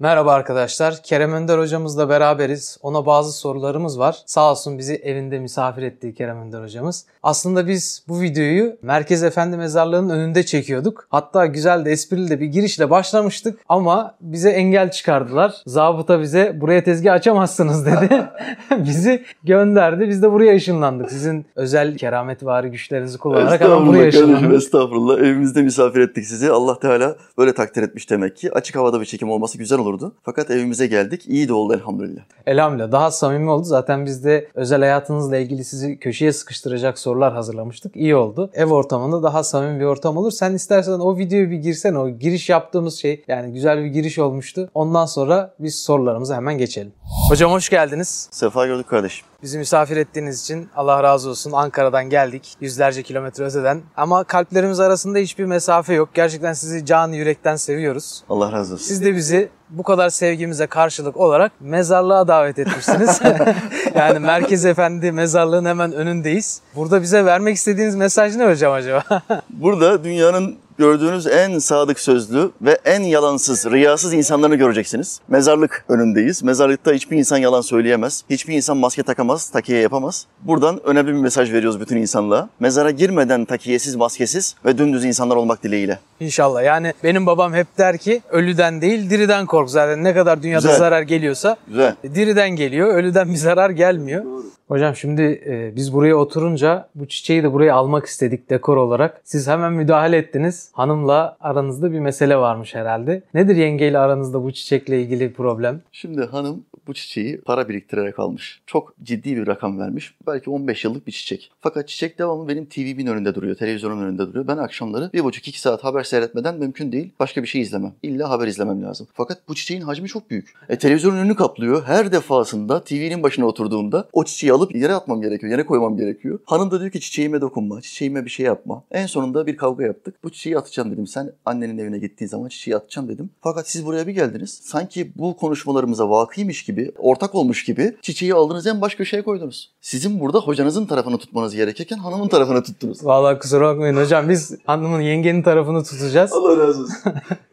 Merhaba arkadaşlar. Kerem Önder hocamızla beraberiz. Ona bazı sorularımız var. Sağ olsun bizi evinde misafir ettiği Kerem Önder hocamız. Aslında biz bu videoyu Merkez Efendi Mezarlığı'nın önünde çekiyorduk. Hatta güzel de esprili de bir girişle başlamıştık ama bize engel çıkardılar. Zabıta bize buraya tezgah açamazsınız dedi. bizi gönderdi. Biz de buraya ışınlandık. Sizin özel kerametvari güçlerinizi kullanarak hemen buraya ışınlandık. estağfurullah. Evimizde misafir ettik sizi. Allah Teala böyle takdir etmiş demek ki. Açık havada bir çekim olması güzel olurdu. Fakat evimize geldik. İyi de oldu elhamdülillah. Elhamdülillah daha samimi oldu. Zaten biz de özel hayatınızla ilgili sizi köşeye sıkıştıracak sorular hazırlamıştık. İyi oldu. Ev ortamında daha samimi bir ortam olur. Sen istersen o videoyu bir girsen o giriş yaptığımız şey yani güzel bir giriş olmuştu. Ondan sonra biz sorularımıza hemen geçelim. Hocam hoş geldiniz. Sefa gördük kardeşim. Bizi misafir ettiğiniz için Allah razı olsun. Ankara'dan geldik. Yüzlerce kilometre öteden. Ama kalplerimiz arasında hiçbir mesafe yok. Gerçekten sizi can yürekten seviyoruz. Allah razı olsun. Siz de bizi bu kadar sevgimize karşılık olarak mezarlığa davet etmişsiniz. yani Merkez Efendi mezarlığın hemen önündeyiz. Burada bize vermek istediğiniz mesaj ne hocam acaba? Burada dünyanın gördüğünüz en sadık sözlü ve en yalansız, riyasız insanlarını göreceksiniz. Mezarlık önündeyiz. Mezarlıkta hiçbir insan yalan söyleyemez. Hiçbir insan maske takamaz, takiye yapamaz. Buradan önemli bir mesaj veriyoruz bütün insanlığa. Mezara girmeden takiyesiz, maskesiz ve dümdüz insanlar olmak dileğiyle. İnşallah. Yani benim babam hep der ki ölüden değil diriden kork. Zaten ne kadar dünyada Güzel. zarar geliyorsa Güzel. diriden geliyor. Ölüden bir zarar gelmiyor. Hocam şimdi e, biz buraya oturunca bu çiçeği de buraya almak istedik dekor olarak. Siz hemen müdahale ettiniz. Hanımla aranızda bir mesele varmış herhalde. Nedir yengeyle aranızda bu çiçekle ilgili problem? Şimdi hanım bu çiçeği para biriktirerek almış. Çok ciddi bir rakam vermiş. Belki 15 yıllık bir çiçek. Fakat çiçek devamlı benim TV'min önünde duruyor, televizyonun önünde duruyor. Ben akşamları 1,5-2 saat haber seyretmeden mümkün değil. Başka bir şey izlemem. İlla haber izlemem lazım. Fakat bu çiçeğin hacmi çok büyük. E, televizyonun önünü kaplıyor. Her defasında TV'nin başına oturduğumda o çiçeği alıp yere atmam gerekiyor. Yere koymam gerekiyor. Hanım da diyor ki çiçeğime dokunma, çiçeğime bir şey yapma. En sonunda bir kavga yaptık. Bu çiçeği atacağım dedim. Sen annenin evine gittiğin zaman çiçeği atacağım dedim. Fakat siz buraya bir geldiniz. Sanki bu konuşmalarımıza vakıymış gibi, ortak olmuş gibi çiçeği aldınız en baş köşeye koydunuz. Sizin burada hocanızın tarafını tutmanız gerekirken hanımın tarafını tuttunuz. Vallahi kusura bakmayın hocam biz hanımın yengenin tarafını tutacağız. Allah razı olsun.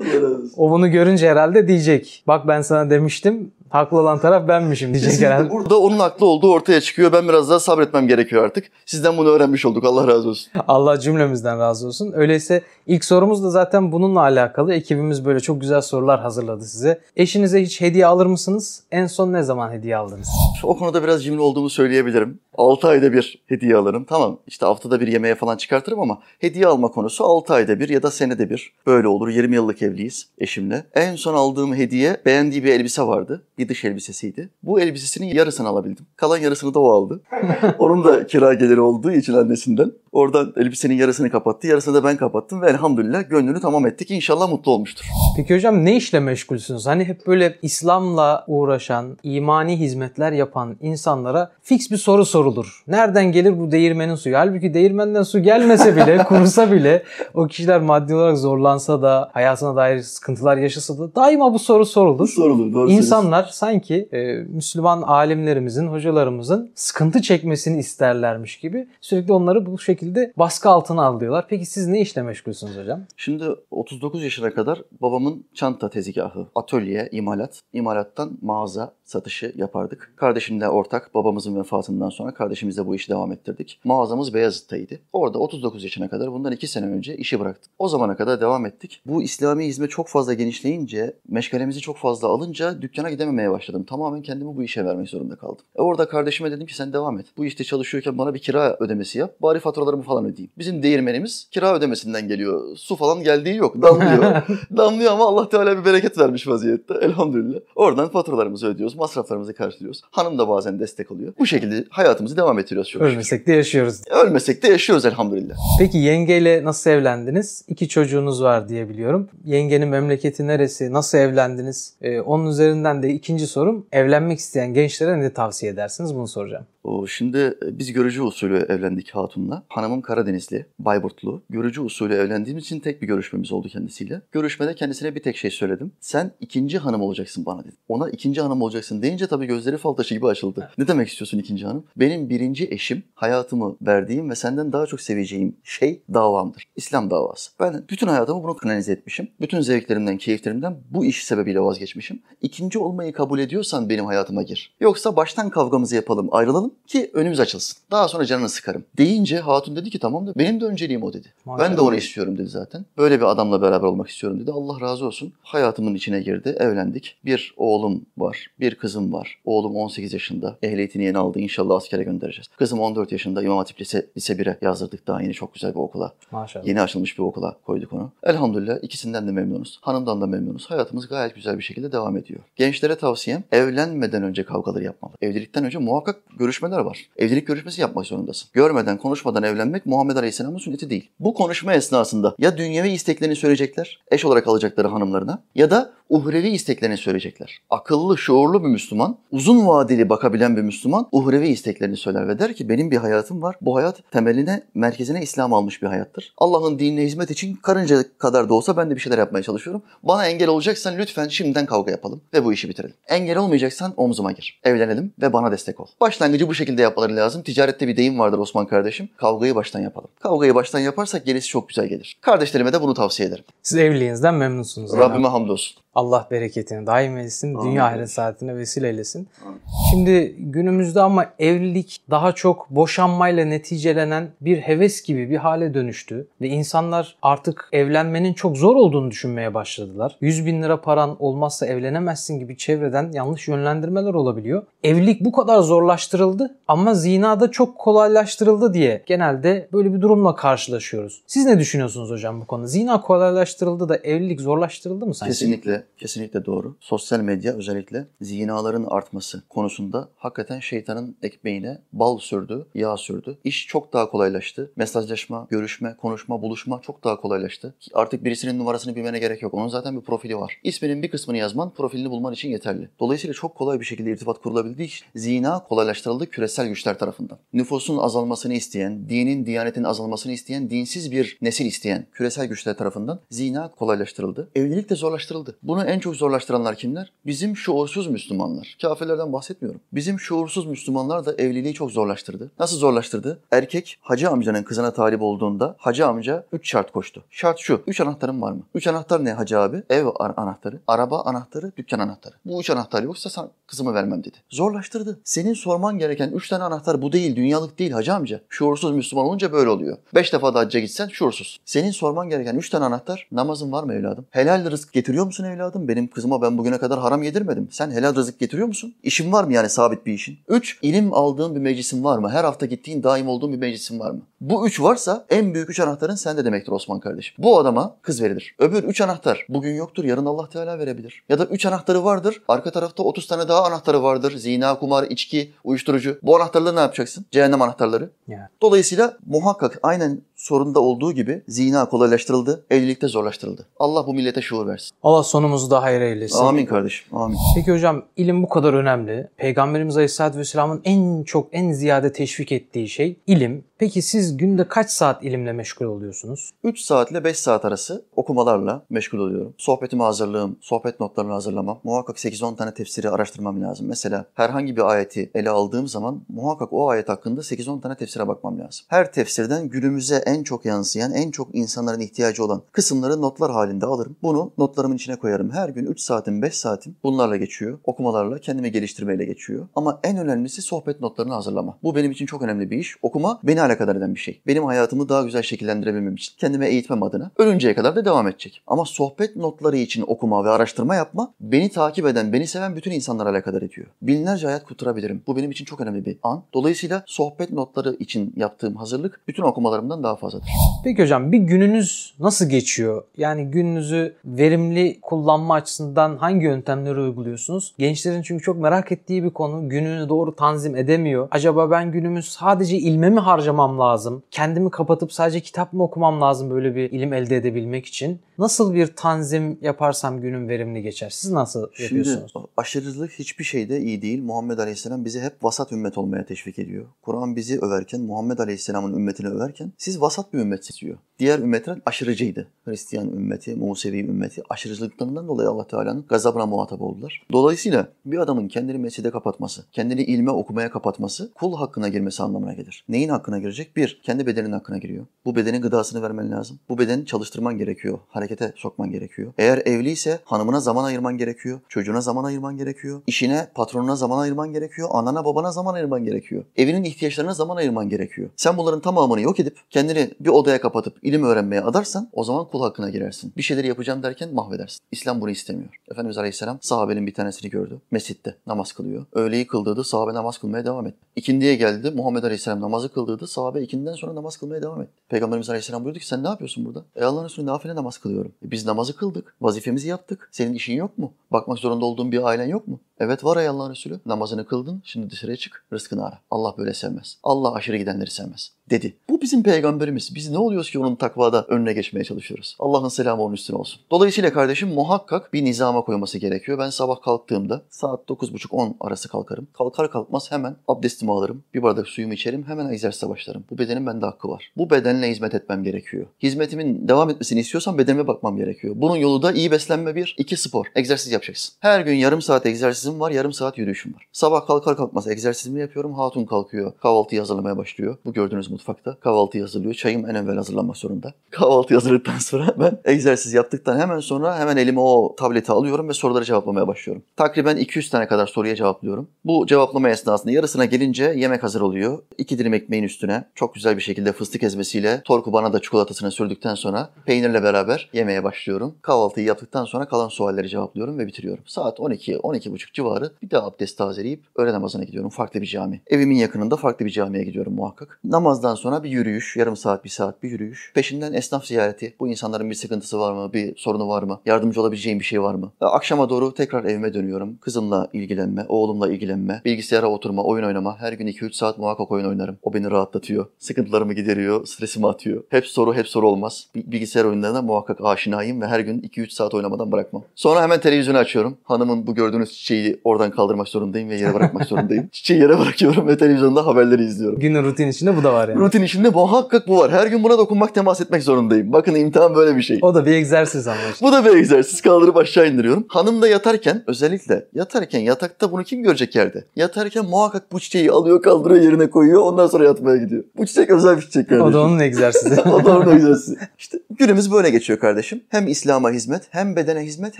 Allah razı olsun. O bunu görünce herhalde diyecek. Bak ben sana demiştim. Haklı olan taraf benmişim diyecek Kesinlikle herhalde. burada onun haklı olduğu ortaya çıkıyor. Ben biraz daha sabretmem gerekiyor artık. Sizden bunu öğrenmiş olduk. Allah razı olsun. Allah cümlemizden razı olsun. Öyleyse ilk sorumuz da zaten bununla alakalı. Ekibimiz böyle çok güzel sorular hazırladı size. Eşinize hiç hediye alır mısınız? En son ne zaman hediye aldınız? O konuda biraz cimri olduğumu söyleyebilirim. 6 ayda bir hediye alırım. Tamam işte haftada bir yemeğe falan çıkartırım ama hediye alma konusu 6 ayda bir ya da senede bir. Böyle olur. 20 yıllık evliyiz eşimle. En son aldığım hediye beğendiği bir elbise vardı. Bir dış elbisesiydi. Bu elbisesinin yarısını alabildim. Kalan yarısını da o aldı. Onun da kira geliri olduğu için annesinden. Oradan elbisenin yarısını kapattı. Yarısını da ben kapattım ve elhamdülillah gönlünü tamam ettik. İnşallah mutlu olmuştur. Peki hocam ne işle meşgulsünüz? Hani hep böyle İslam'la uğraşan, imani hizmetler yapan insanlara fix bir soru sorulur. Nereden gelir bu değirmenin suyu? Halbuki değirmenden su gelmese bile, kurusa bile o kişiler maddi olarak zorlansa da, hayatına dair sıkıntılar yaşasa da daima bu soru sorulur. Sorulur. Doğru İnsanlar sanki e, Müslüman alimlerimizin, hocalarımızın sıkıntı çekmesini isterlermiş gibi sürekli onları bu şekilde baskı altına alıyorlar. Peki siz ne işle meşgulsünüz hocam? Şimdi 39 yaşına kadar babamın çanta tezgahı, atölye, imalat, imalattan mağaza satışı yapardık. Kardeşimle ortak babamızın vefatından sonra kardeşimizle bu işi devam ettirdik. Mağazamız Beyazıt'taydı. Orada 39 yaşına kadar bundan 2 sene önce işi bıraktık. O zamana kadar devam ettik. Bu İslami hizmet çok fazla genişleyince, meşgalemizi çok fazla alınca dükkana gidememeye başladım. Tamamen kendimi bu işe vermek zorunda kaldım. E orada kardeşime dedim ki sen devam et. Bu işte çalışıyorken bana bir kira ödemesi yap. Bari faturalarımı falan ödeyeyim. Bizim değirmenimiz kira ödemesinden geliyor. Su falan geldiği yok. Damlıyor. Damlıyor ama Allah Teala bir bereket vermiş vaziyette. Elhamdülillah. Oradan faturalarımızı ödüyoruz. Masraflarımızı karşılıyoruz. Hanım da bazen destek oluyor. Bu şekilde hayatımızı devam ettiriyoruz çok şükür. Ölmesek de yaşıyoruz. Ölmesek de yaşıyoruz elhamdülillah. Peki yengeyle nasıl evlendiniz? İki çocuğunuz var diye biliyorum. Yengenin memleketi neresi? Nasıl evlendiniz? Ee, onun üzerinden de ikinci sorum evlenmek isteyen gençlere ne tavsiye edersiniz? Bunu soracağım. Şimdi e, biz görücü usulü evlendik Hatun'la. Hanımım Karadenizli, Bayburtlu. Görücü usulü evlendiğimiz için tek bir görüşmemiz oldu kendisiyle. Görüşmede kendisine bir tek şey söyledim. Sen ikinci hanım olacaksın bana dedim. Ona ikinci hanım olacaksın deyince tabii gözleri fal taşı gibi açıldı. Ne demek istiyorsun ikinci hanım? Benim birinci eşim, hayatımı verdiğim ve senden daha çok seveceğim şey davamdır. İslam davası. Ben bütün hayatımı bunu kanalize etmişim. Bütün zevklerimden, keyiflerimden bu iş sebebiyle vazgeçmişim. İkinci olmayı kabul ediyorsan benim hayatıma gir. Yoksa baştan kavgamızı yapalım, ayrılalım ki önümüz açılsın. Daha sonra canını sıkarım. Deyince hatun dedi ki tamam da benim de önceliğim o dedi. Maşallah. Ben de onu istiyorum dedi zaten. Böyle bir adamla beraber olmak istiyorum dedi. Allah razı olsun. Hayatımın içine girdi. Evlendik. Bir oğlum var. Bir kızım var. Oğlum 18 yaşında. Ehliyetini yeni aldı. İnşallah askere göndereceğiz. Kızım 14 yaşında. İmam Hatip Lise, Lise 1'e yazdırdık daha yeni. Çok güzel bir okula. Maşallah. Yeni açılmış bir okula koyduk onu. Elhamdülillah ikisinden de memnunuz. Hanımdan da memnunuz. Hayatımız gayet güzel bir şekilde devam ediyor. Gençlere tavsiyem evlenmeden önce kavgaları yapmalı. Evlilikten önce muhakkak görüşmeler var. Evlilik görüşmesi yapmak zorundasın. Görmeden, konuşmadan evlenmek Muhammed Aleyhisselam'ın sünneti değil. Bu konuşma esnasında ya dünyevi isteklerini söyleyecekler, eş olarak alacakları hanımlarına ya da uhrevi isteklerini söyleyecekler. Akıllı, şuurlu bir Müslüman, uzun vadeli bakabilen bir Müslüman uhrevi isteklerini söyler ve der ki benim bir hayatım var. Bu hayat temeline, merkezine İslam almış bir hayattır. Allah'ın dinine hizmet için karınca kadar da olsa ben de bir şeyler yapmaya çalışıyorum. Bana engel olacaksan lütfen şimdiden kavga yapalım ve bu işi bitirelim. Engel olmayacaksan omzuma gir. Evlenelim ve bana destek ol. Başlangıcı bu şekilde yapmaları lazım. Ticarette bir deyim vardır Osman kardeşim. Kavgayı baştan yapalım. Kavgayı baştan yaparsak gerisi çok güzel gelir. Kardeşlerime de bunu tavsiye ederim. Siz evliliğinizden memnunsunuz. yani. Rabbime hamdolsun. Allah bereketini daim etsin. Amin. Dünya ahiret saatine vesile eylesin. Amin. Şimdi günümüzde ama evlilik daha çok boşanmayla neticelenen bir heves gibi bir hale dönüştü. Ve insanlar artık evlenmenin çok zor olduğunu düşünmeye başladılar. 100 bin lira paran olmazsa evlenemezsin gibi çevreden yanlış yönlendirmeler olabiliyor. Evlilik bu kadar zorlaştırıldı ama zina da çok kolaylaştırıldı diye genelde böyle bir durumla karşılaşıyoruz. Siz ne düşünüyorsunuz hocam bu konuda? Zina kolaylaştırıldı da evlilik zorlaştırıldı mı sanki? Kesinlikle, kesinlikle doğru. Sosyal medya özellikle zinaların artması konusunda hakikaten şeytanın ekmeğine bal sürdü, yağ sürdü. İş çok daha kolaylaştı. Mesajlaşma, görüşme, konuşma, buluşma çok daha kolaylaştı. Artık birisinin numarasını bilmene gerek yok. Onun zaten bir profili var. İsminin bir kısmını yazman, profilini bulman için yeterli. Dolayısıyla çok kolay bir şekilde irtibat kurulabildiği için zina kolaylaştırıldı küresel güçler tarafından. Nüfusun azalmasını isteyen, dinin, diyanetin azalmasını isteyen, dinsiz bir nesil isteyen küresel güçler tarafından zina kolaylaştırıldı. Evlilik de zorlaştırıldı. Bunu en çok zorlaştıranlar kimler? Bizim şuursuz Müslümanlar. Kafirlerden bahsetmiyorum. Bizim şuursuz Müslümanlar da evliliği çok zorlaştırdı. Nasıl zorlaştırdı? Erkek hacı amcanın kızına talip olduğunda hacı amca 3 şart koştu. Şart şu. 3 anahtarın var mı? 3 anahtar ne hacı abi? Ev ar- anahtarı, araba anahtarı, dükkan anahtarı. Bu 3 anahtar yoksa sana kızımı vermem dedi. Zorlaştırdı. Senin sorman gereken 3 tane anahtar bu değil, dünyalık değil hacı amca. Şuursuz Müslüman olunca böyle oluyor. 5 defa da hacca gitsen şuursuz. Senin sorman gereken 3 tane anahtar namazın var mı evladım? Helal rızık getiriyor musun evladım? Benim kızıma ben bugüne kadar haram yedirmedim. Sen helal rızık getiriyor musun? İşin var mı yani sabit bir işin? 3. ilim aldığın bir meclisin var mı? Her hafta gittiğin daim olduğun bir meclisin var mı? Bu üç varsa en büyük üç anahtarın sende demektir Osman kardeşim. Bu adama kız verilir. Öbür üç anahtar bugün yoktur yarın Allah Teala verebilir. Ya da üç anahtarı vardır arka tarafta 30 tane daha anahtarı vardır. Zina, kumar, içki, uyuşturucu. Bu anahtarları ne yapacaksın? Cehennem anahtarları. Yani. Dolayısıyla muhakkak aynen sorunda olduğu gibi zina kolaylaştırıldı, evlilikte zorlaştırıldı. Allah bu millete şuur versin. Allah sonumuzu da hayır eylesin. Amin kardeşim, amin. Peki hocam ilim bu kadar önemli. Peygamberimiz Aleyhisselatü Vesselam'ın en çok en ziyade teşvik ettiği şey ilim. Peki siz günde kaç saat ilimle meşgul oluyorsunuz? 3 saat ile 5 saat arası okumalarla meşgul oluyorum. Sohbetime hazırlığım, sohbet notlarını hazırlamam. Muhakkak 8-10 tane tefsiri araştırmam lazım. Mesela herhangi bir ayeti ele aldığım zaman muhakkak o ayet hakkında 8-10 tane tefsire bakmam lazım. Her tefsirden günümüze en çok yansıyan, en çok insanların ihtiyacı olan kısımları notlar halinde alırım. Bunu notlarımın içine koyarım. Her gün 3 saatim, 5 saatim bunlarla geçiyor. Okumalarla, kendimi geliştirmeyle geçiyor. Ama en önemlisi sohbet notlarını hazırlama. Bu benim için çok önemli bir iş. Okuma beni alakadar eden bir şey. Benim hayatımı daha güzel şekillendirebilmem için, kendime eğitmem adına ölünceye kadar da devam edecek. Ama sohbet notları için okuma ve araştırma yapma beni takip eden, beni seven bütün insanlara alakadar ediyor. Binlerce hayat kurtarabilirim. Bu benim için çok önemli bir an. Dolayısıyla sohbet notları için yaptığım hazırlık bütün okumalarımdan daha daha fazladır. Peki hocam bir gününüz nasıl geçiyor? Yani gününüzü verimli kullanma açısından hangi yöntemleri uyguluyorsunuz? Gençlerin çünkü çok merak ettiği bir konu. Gününü doğru tanzim edemiyor. Acaba ben günümü sadece ilme mi harcamam lazım? Kendimi kapatıp sadece kitap mı okumam lazım böyle bir ilim elde edebilmek için? Nasıl bir tanzim yaparsam günüm verimli geçer? Siz nasıl yapıyorsunuz? Şimdi aşırılık hiçbir şeyde iyi değil. Muhammed Aleyhisselam bizi hep vasat ümmet olmaya teşvik ediyor. Kur'an bizi överken, Muhammed Aleyhisselam'ın ümmetini överken siz vasat bir ümmet diyor. Diğer ümmetler aşırıcıydı. Hristiyan ümmeti, Musevi ümmeti aşırıcılıklarından dolayı Allah Teala'nın gazabına muhatap oldular. Dolayısıyla bir adamın kendini mescide kapatması, kendini ilme okumaya kapatması kul hakkına girmesi anlamına gelir. Neyin hakkına girecek? Bir, kendi bedenin hakkına giriyor. Bu bedenin gıdasını vermen lazım. Bu bedeni çalıştırman gerekiyor. Harekete sokman gerekiyor. Eğer evliyse hanımına zaman ayırman gerekiyor. Çocuğuna zaman ayırman gerekiyor. İşine, patronuna zaman ayırman gerekiyor. Anana babana zaman ayırman gerekiyor. Evinin ihtiyaçlarına zaman ayırman gerekiyor. Sen bunların tamamını yok edip kendini bir odaya kapatıp ilim öğrenmeye adarsan o zaman kul hakkına girersin. Bir şeyleri yapacağım derken mahvedersin. İslam bunu istemiyor. Efendimiz Aleyhisselam sahabenin bir tanesini gördü. Mescitte namaz kılıyor. Öğleyi kıldırdı. Sahabe namaz kılmaya devam etti. İkindiye geldi. Muhammed Aleyhisselam namazı kıldırdı. Sahabe ikindiden sonra namaz kılmaya devam etti. Peygamberimiz Aleyhisselam buyurdu ki sen ne yapıyorsun burada? E Allah'ın Resulü nafile namaz kılıyorum. E biz namazı kıldık. Vazifemizi yaptık. Senin işin yok mu? Bakmak zorunda olduğun bir ailen yok mu? Evet var ey Allah'ın Resulü. Namazını kıldın. Şimdi dışarıya çık. Rızkını ara. Allah böyle sevmez. Allah aşırı gidenleri sevmez. Dedi. Bu bizim peygamberimiz. Biz ne oluyoruz ki onun takvada önüne geçmeye çalışıyoruz? Allah'ın selamı onun üstüne olsun. Dolayısıyla kardeşim muhakkak bir nizama koyması gerekiyor. Ben sabah kalktığımda saat 9.30-10 arası kalkarım. Kalkar kalkmaz hemen abdestimi alırım. Bir bardak suyumu içerim. Hemen egzersize başlarım. Bu bedenin bende hakkı var. Bu bedenle hizmet etmem gerekiyor. Hizmetimin devam etmesini istiyorsam bedenime bakmam gerekiyor. Bunun yolu da iyi beslenme bir, iki spor. Egzersiz yapacaksın. Her gün yarım saat egzersizim var, yarım saat yürüyüşüm var. Sabah kalkar kalkmaz egzersizimi yapıyorum. Hatun kalkıyor. Kahvaltıyı hazırlamaya başlıyor. Bu gördüğünüz mutfakta. Kahvaltıyı hazırlıyor. Çayım en evvel hazırlanmak zorunda. Kahvaltıyı hazırladıktan sonra ben egzersiz yaptıktan hemen sonra hemen elime o tableti alıyorum ve soruları cevaplamaya başlıyorum. Takriben 200 tane kadar soruya cevaplıyorum. Bu cevaplama esnasında yarısına gelince yemek hazır oluyor. İki dilim ekmeğin üstüne çok güzel bir şekilde fıstık ezmesiyle torku bana da çikolatasını sürdükten sonra peynirle beraber yemeye başlıyorum. Kahvaltıyı yaptıktan sonra kalan sualleri cevaplıyorum ve bitiriyorum. Saat 12 12.30 civarı bir daha abdest tazeleyip öğle namazına gidiyorum. Farklı bir cami. Evimin yakınında farklı bir camiye gidiyorum muhakkak. Namazdan sonra bir yürüyüş, yarım saat, bir saat bir yürüyüş. Peşinden esnaf ziyareti. Bu insanların bir sıkıntısı var mı? Bir sorunu var mı? Yardımcı olabileceğim bir şey var mı? Ve akşama doğru tekrar evime dönüyorum. Kızımla ilgilenme, oğlumla ilgilenme, bilgisayara oturma, oyun oynama. Her gün 2-3 saat muhakkak oyun oynarım. O beni rahatlatıyor. Sıkıntılarımı gideriyor, stresimi atıyor. Hep soru, hep soru olmaz. Bi- Bilgisayar oyunlarına muhakkak aşinayım ve her gün 2-3 saat oynamadan bırakmam. Sonra hemen televizyonu açıyorum. Hanımın bu gördüğünüz çiçeği oradan kaldırmak zorundayım ve yere bırakmak zorundayım. Çiçeği yere bırakıyorum ve televizyonda haberleri izliyorum. Günün rutin içinde bu da var yani. Rutin içinde muhakkak bu var. Her gün buna dokunmak, temas etmek zorundayım. Bakın imtihan böyle bir şey. O da bir egzersiz ama işte. Bu da bir egzersiz. Kaldırıp aşağı indiriyorum. Hanım da yatarken özellikle yatarken yatakta bunu kim görecek yerde? Yatarken muhakkak bu çiçeği alıyor kaldırıyor yerine koyuyor. Ondan sonra yatmaya gidiyor. Bu çiçek özel bir çiçek kardeşim. O da onun egzersizi. o da onun egzersizi. İşte günümüz böyle geçiyor kardeşim. Hem İslam'a hizmet, hem bedene hizmet,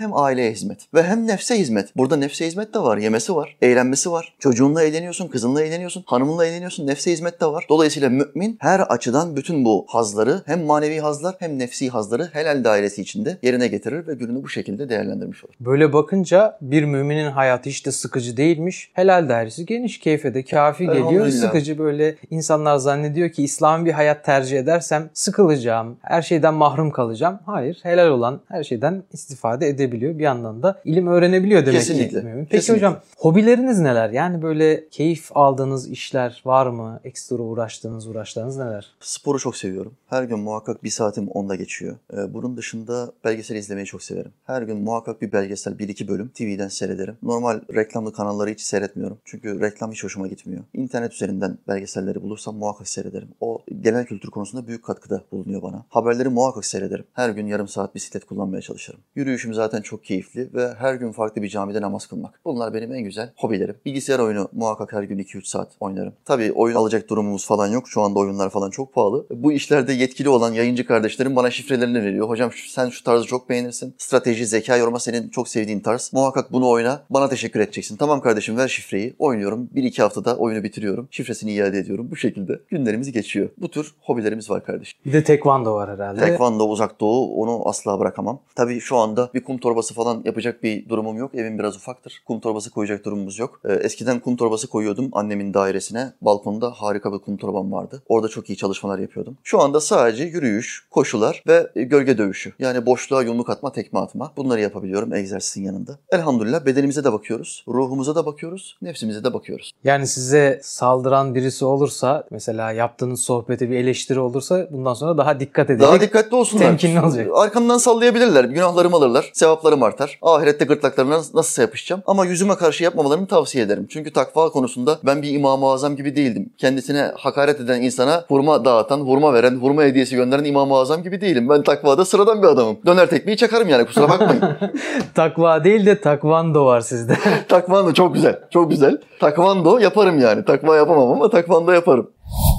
hem aileye hizmet. Ve hem nefse hizmet. Burada nefse hizmet de var. Yemesi var. Eğlenmesi var. Çocuğunla eğleniyorsun, kızınla eğleniyorsun, hanımınla eğleniyorsun. Nefse hizmet de var. Dolayısıyla mümin her açıdan bütün bu hazları hem manevi hazlar hem nefsi hazları helal dairesi içinde yerine getirir ve gününü bu şekilde değerlendirmiş olur. Böyle bakınca bir müminin hayatı hiç de sıkıcı değilmiş. Helal dairesi geniş, keyfe de kafi geliyor. Sıkıcı böyle insanlar zannediyor ki İslam bir hayat tercih edersem sıkılacağım, her şeyden mahrum kalacağım. Hayır, helal olan her şeyden istifade edebiliyor. Bir yandan da ilim öğrenebiliyor demek Kesinlikle. ki. mümin. Peki Kesinlikle. hocam hobileriniz neler? Yani böyle keyif aldığınız işler var mı? Ekstra uğraştığınız uğraşlarınız neler? Sporu çok seviyorum. Her gün muhakkak bir saatim onda geçiyor. Ee, bunun dışında belgesel izlemeyi çok severim. Her gün muhakkak bir belgesel, bir iki bölüm TV'den seyrederim. Normal reklamlı kanalları hiç seyretmiyorum. Çünkü reklam hiç hoşuma gitmiyor. İnternet üzerinden belgeselleri bulursam muhakkak seyrederim. O genel kültür konusunda büyük katkıda bulunuyor bana. Haberleri muhakkak seyrederim. Her gün yarım saat bisiklet kullanmaya çalışırım. Yürüyüşüm zaten çok keyifli ve her gün farklı bir camide namaz kılmak. Bunlar benim en güzel hobilerim. Bilgisayar oyunu muhakkak her gün 2-3 saat oynarım. Tabii oyun alacak durumumuz falan yok. Şu anda oyunlar falan çok pahalı. Bu işlerde yetkili olan yayıncı kardeşlerim bana şifrelerini veriyor. Hocam sen şu tarzı çok beğenirsin. Strateji, zeka yorma senin çok sevdiğin tarz. Muhakkak bunu oyna. Bana teşekkür edeceksin. Tamam kardeşim ver şifreyi. Oynuyorum. 1-2 haftada oyunu bitiriyorum. Şifresini iade ediyorum. Bu şekilde günlerimiz geçiyor. Bu tür hobilerimiz var kardeşim. Bir de tekvando var herhalde. Tekvando, uzak doğu onu asla bırakamam. Tabii şu anda bir kum torbası falan yapacak bir durumum yok. Evim biraz ufaktır. Kum torbası koyacak durumumuz yok. Ee, eskiden kum torbası koyuyordum annemin dairesine. Balkonda harika bir kum torbam vardı. vardı. Orada çok iyi çalışmalar yapıyordum. Şu anda sadece yürüyüş, koşular ve e, gölge dövüşü. Yani boşluğa yumruk atma, tekme atma. Bunları yapabiliyorum egzersizin yanında. Elhamdülillah bedenimize de bakıyoruz, ruhumuza da bakıyoruz, nefsimize de bakıyoruz. Yani size saldıran birisi olursa mesela yaptığınız sohbete bir eleştiri olursa bundan sonra daha dikkat edin. Daha dikkatli olsunlar. temkinli olacak. Arkamdan sallayabilirler. Günahlarımı alırlar. Sevaplarım artar. Ahirette gırtlaklarına nasıl yapışacağım? Ama yüzüme karşı yapmamalarını tavsiye ederim. Çünkü takva konusunda ben bir İmam-ı Azam gibi değildim. Kendisine hakaret eden insana hurma dağıtan, hurma veren, hurma hediyesi gönderen İmam-ı Azam gibi değilim. Ben takvada sıradan bir adamım. Döner tekmeyi çakarım yani kusura bakmayın. Takva değil de takvando var sizde. Takvando çok güzel. Çok güzel. Takvando yaparım yani. Takva yapamam ama takvando yaparım.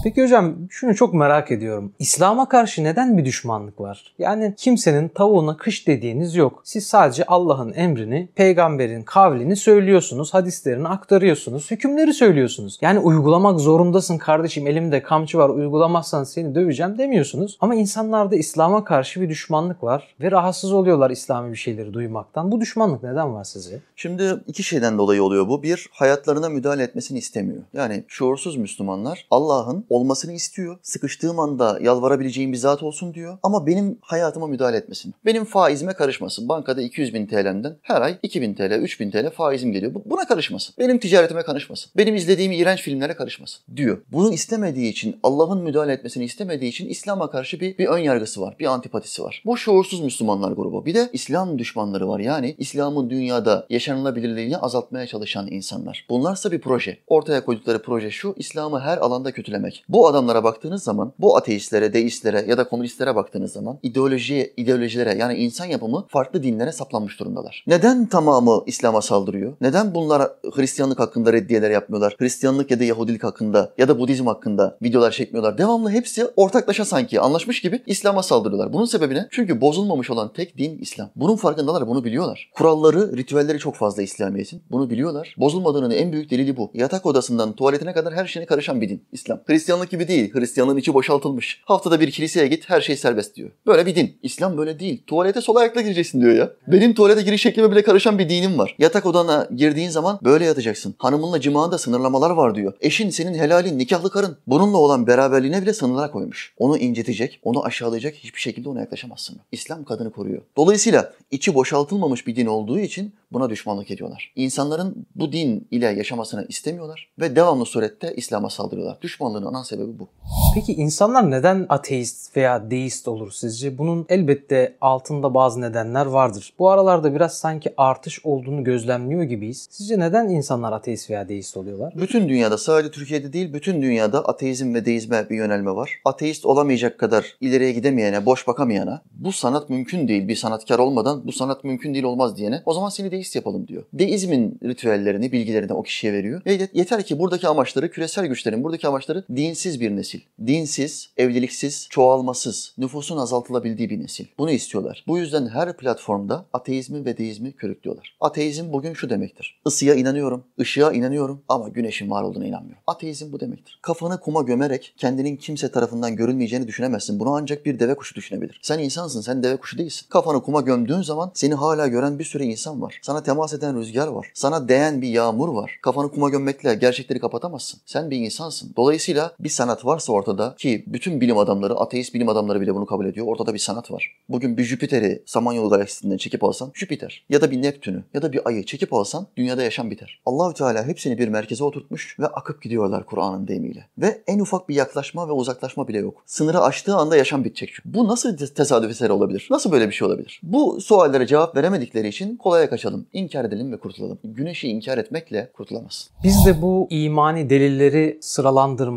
Peki hocam şunu çok merak ediyorum. İslam'a karşı neden bir düşmanlık var? Yani kimsenin tavuğuna kış dediğiniz yok. Siz sadece Allah'ın emrini, peygamberin kavlini söylüyorsunuz, hadislerini aktarıyorsunuz, hükümleri söylüyorsunuz. Yani uygulamak zorundasın kardeşim elimde kamçı var uygulamazsan seni döveceğim demiyorsunuz. Ama insanlarda İslam'a karşı bir düşmanlık var ve rahatsız oluyorlar İslami bir şeyleri duymaktan. Bu düşmanlık neden var sizce? Şimdi iki şeyden dolayı oluyor bu. Bir, hayatlarına müdahale etmesini istemiyor. Yani şuursuz Müslümanlar Allah'ın olmasını istiyor. Sıkıştığım anda yalvarabileceğim bir zat olsun diyor. Ama benim hayatıma müdahale etmesin. Benim faizime karışmasın. Bankada 200 bin TL'den her ay 2000 TL, 3000 TL faizim geliyor. Bu- Buna karışmasın. Benim ticaretime karışmasın. Benim izlediğim iğrenç filmlere karışmasın diyor. Bunu istemediği için, Allah'ın müdahale etmesini istemediği için İslam'a karşı bir, bir ön yargısı var. Bir antipatisi var. Bu şuursuz Müslümanlar grubu. Bir de İslam düşmanları var. Yani İslam'ın dünyada yaşanılabilirliğini azaltmaya çalışan insanlar. Bunlarsa bir proje. Ortaya koydukları proje şu. İslam'ı her alanda kötülemek. Bu adamlara baktığınız zaman, bu ateistlere, deistlere ya da komünistlere baktığınız zaman ideolojiye, ideolojilere yani insan yapımı farklı dinlere saplanmış durumdalar. Neden tamamı İslam'a saldırıyor? Neden bunlar Hristiyanlık hakkında reddiyeler yapmıyorlar? Hristiyanlık ya da Yahudilik hakkında ya da Budizm hakkında videolar çekmiyorlar. Devamlı hepsi ortaklaşa sanki anlaşmış gibi İslam'a saldırıyorlar. Bunun sebebi ne? Çünkü bozulmamış olan tek din İslam. Bunun farkındalar, bunu biliyorlar. Kuralları, ritüelleri çok fazla İslamiyet'in. Bunu biliyorlar. Bozulmadığının en büyük delili bu. Yatak odasından tuvaletine kadar her şeyine karışan bir din İslam. Hristiyanlık gibi değil. Hristiyanlığın içi boşaltılmış. Haftada bir kiliseye git her şey serbest diyor. Böyle bir din. İslam böyle değil. Tuvalete sol ayakla gireceksin diyor ya. Benim tuvalete giriş şeklime bile karışan bir dinim var. Yatak odana girdiğin zaman böyle yatacaksın. Hanımınla cimağında sınırlamalar var diyor. Eşin senin helalin, nikahlı karın. Bununla olan beraberliğine bile sınırlar koymuş. Onu incitecek, onu aşağılayacak hiçbir şekilde ona yaklaşamazsın. İslam kadını koruyor. Dolayısıyla içi boşaltılmamış bir din olduğu için buna düşmanlık ediyorlar. İnsanların bu din ile yaşamasını istemiyorlar ve devamlı surette İslam'a saldırıyorlar. Düşmanlığın ana sebebi bu. Peki insanlar neden ateist veya deist olur sizce? Bunun elbette altında bazı nedenler vardır. Bu aralarda biraz sanki artış olduğunu gözlemliyor gibiyiz. Sizce neden insanlar ateist veya deist oluyorlar? Bütün dünyada sadece Türkiye'de değil bütün dünyada ateizm ve deizme bir yönelme var. Ateist olamayacak kadar ileriye gidemeyene, boş bakamayana bu sanat mümkün değil bir sanatkar olmadan bu sanat mümkün değil olmaz diyene o zaman seni deist yapalım diyor. Deizmin ritüellerini, bilgilerini o kişiye veriyor. Ve yet- yeter ki buradaki amaçları küresel güçlerin buradaki amaçları dinsiz bir nesil. Dinsiz, evliliksiz, çoğalmasız, nüfusun azaltılabildiği bir nesil. Bunu istiyorlar. Bu yüzden her platformda ateizmi ve deizmi körüklüyorlar. Ateizm bugün şu demektir. Isıya inanıyorum, ışığa inanıyorum ama güneşin var olduğuna inanmıyorum. Ateizm bu demektir. Kafanı kuma gömerek kendinin kimse tarafından görülmeyeceğini düşünemezsin. Bunu ancak bir deve kuşu düşünebilir. Sen insansın, sen deve kuşu değilsin. Kafanı kuma gömdüğün zaman seni hala gören bir sürü insan var. Sana temas eden rüzgar var. Sana değen bir yağmur var. Kafanı kuma gömmekle gerçekleri kapatamazsın. Sen bir insansın. Dolayısıyla bir sanat varsa ortada ki bütün bilim adamları, ateist bilim adamları bile bunu kabul ediyor. Ortada bir sanat var. Bugün bir Jüpiter'i Samanyolu galaksisinden çekip alsan Jüpiter ya da bir Neptün'ü ya da bir ayı çekip alsan dünyada yaşam biter. Allahü Teala hepsini bir merkeze oturtmuş ve akıp gidiyorlar Kur'an'ın deyimiyle. Ve en ufak bir yaklaşma ve uzaklaşma bile yok. Sınırı aştığı anda yaşam bitecek. Bu nasıl te- tesadüf eseri olabilir? Nasıl böyle bir şey olabilir? Bu suallere cevap veremedikleri için kolaya kaçalım. İnkar edelim ve kurtulalım. Güneşi inkar etmekle kurtulamazsın. Biz de bu imani delilleri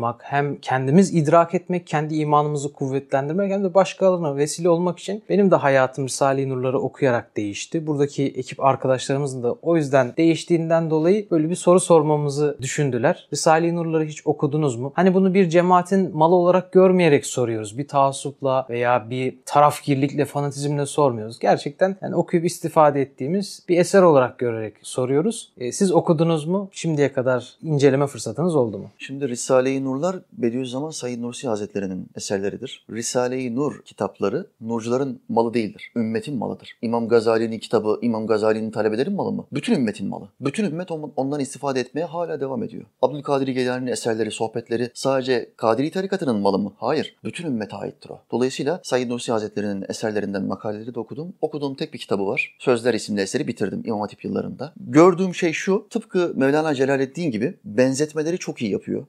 sıralandırmak, hem kendimiz idrak etmek, kendi imanımızı kuvvetlendirmek hem de başkalarına vesile olmak için benim de hayatım Risale-i Nur'ları okuyarak değişti. Buradaki ekip arkadaşlarımızın da o yüzden değiştiğinden dolayı böyle bir soru sormamızı düşündüler. Risale-i Nur'ları hiç okudunuz mu? Hani bunu bir cemaatin malı olarak görmeyerek soruyoruz. Bir taassupla veya bir tarafgirlikle, fanatizmle sormuyoruz. Gerçekten yani okuyup istifade ettiğimiz bir eser olarak görerek soruyoruz. E, siz okudunuz mu? Şimdiye kadar inceleme fırsatınız oldu mu? Şimdi Risale-i Nurlar Bediüzzaman Said Nursi Hazretleri'nin eserleridir. Risale-i Nur kitapları nurcuların malı değildir. Ümmetin malıdır. İmam Gazali'nin kitabı İmam Gazali'nin talebelerin malı mı? Bütün ümmetin malı. Bütün ümmet ondan istifade etmeye hala devam ediyor. Abdülkadir Geylani'nin eserleri, sohbetleri sadece Kadiri tarikatının malı mı? Hayır. Bütün ümmete aittir o. Dolayısıyla Said Nursi Hazretleri'nin eserlerinden makaleleri de okudum. Okuduğum tek bir kitabı var. Sözler isimli eseri bitirdim İmam Hatip yıllarında. Gördüğüm şey şu. Tıpkı Mevlana Celaleddin gibi benzetmeleri çok iyi yapıyor.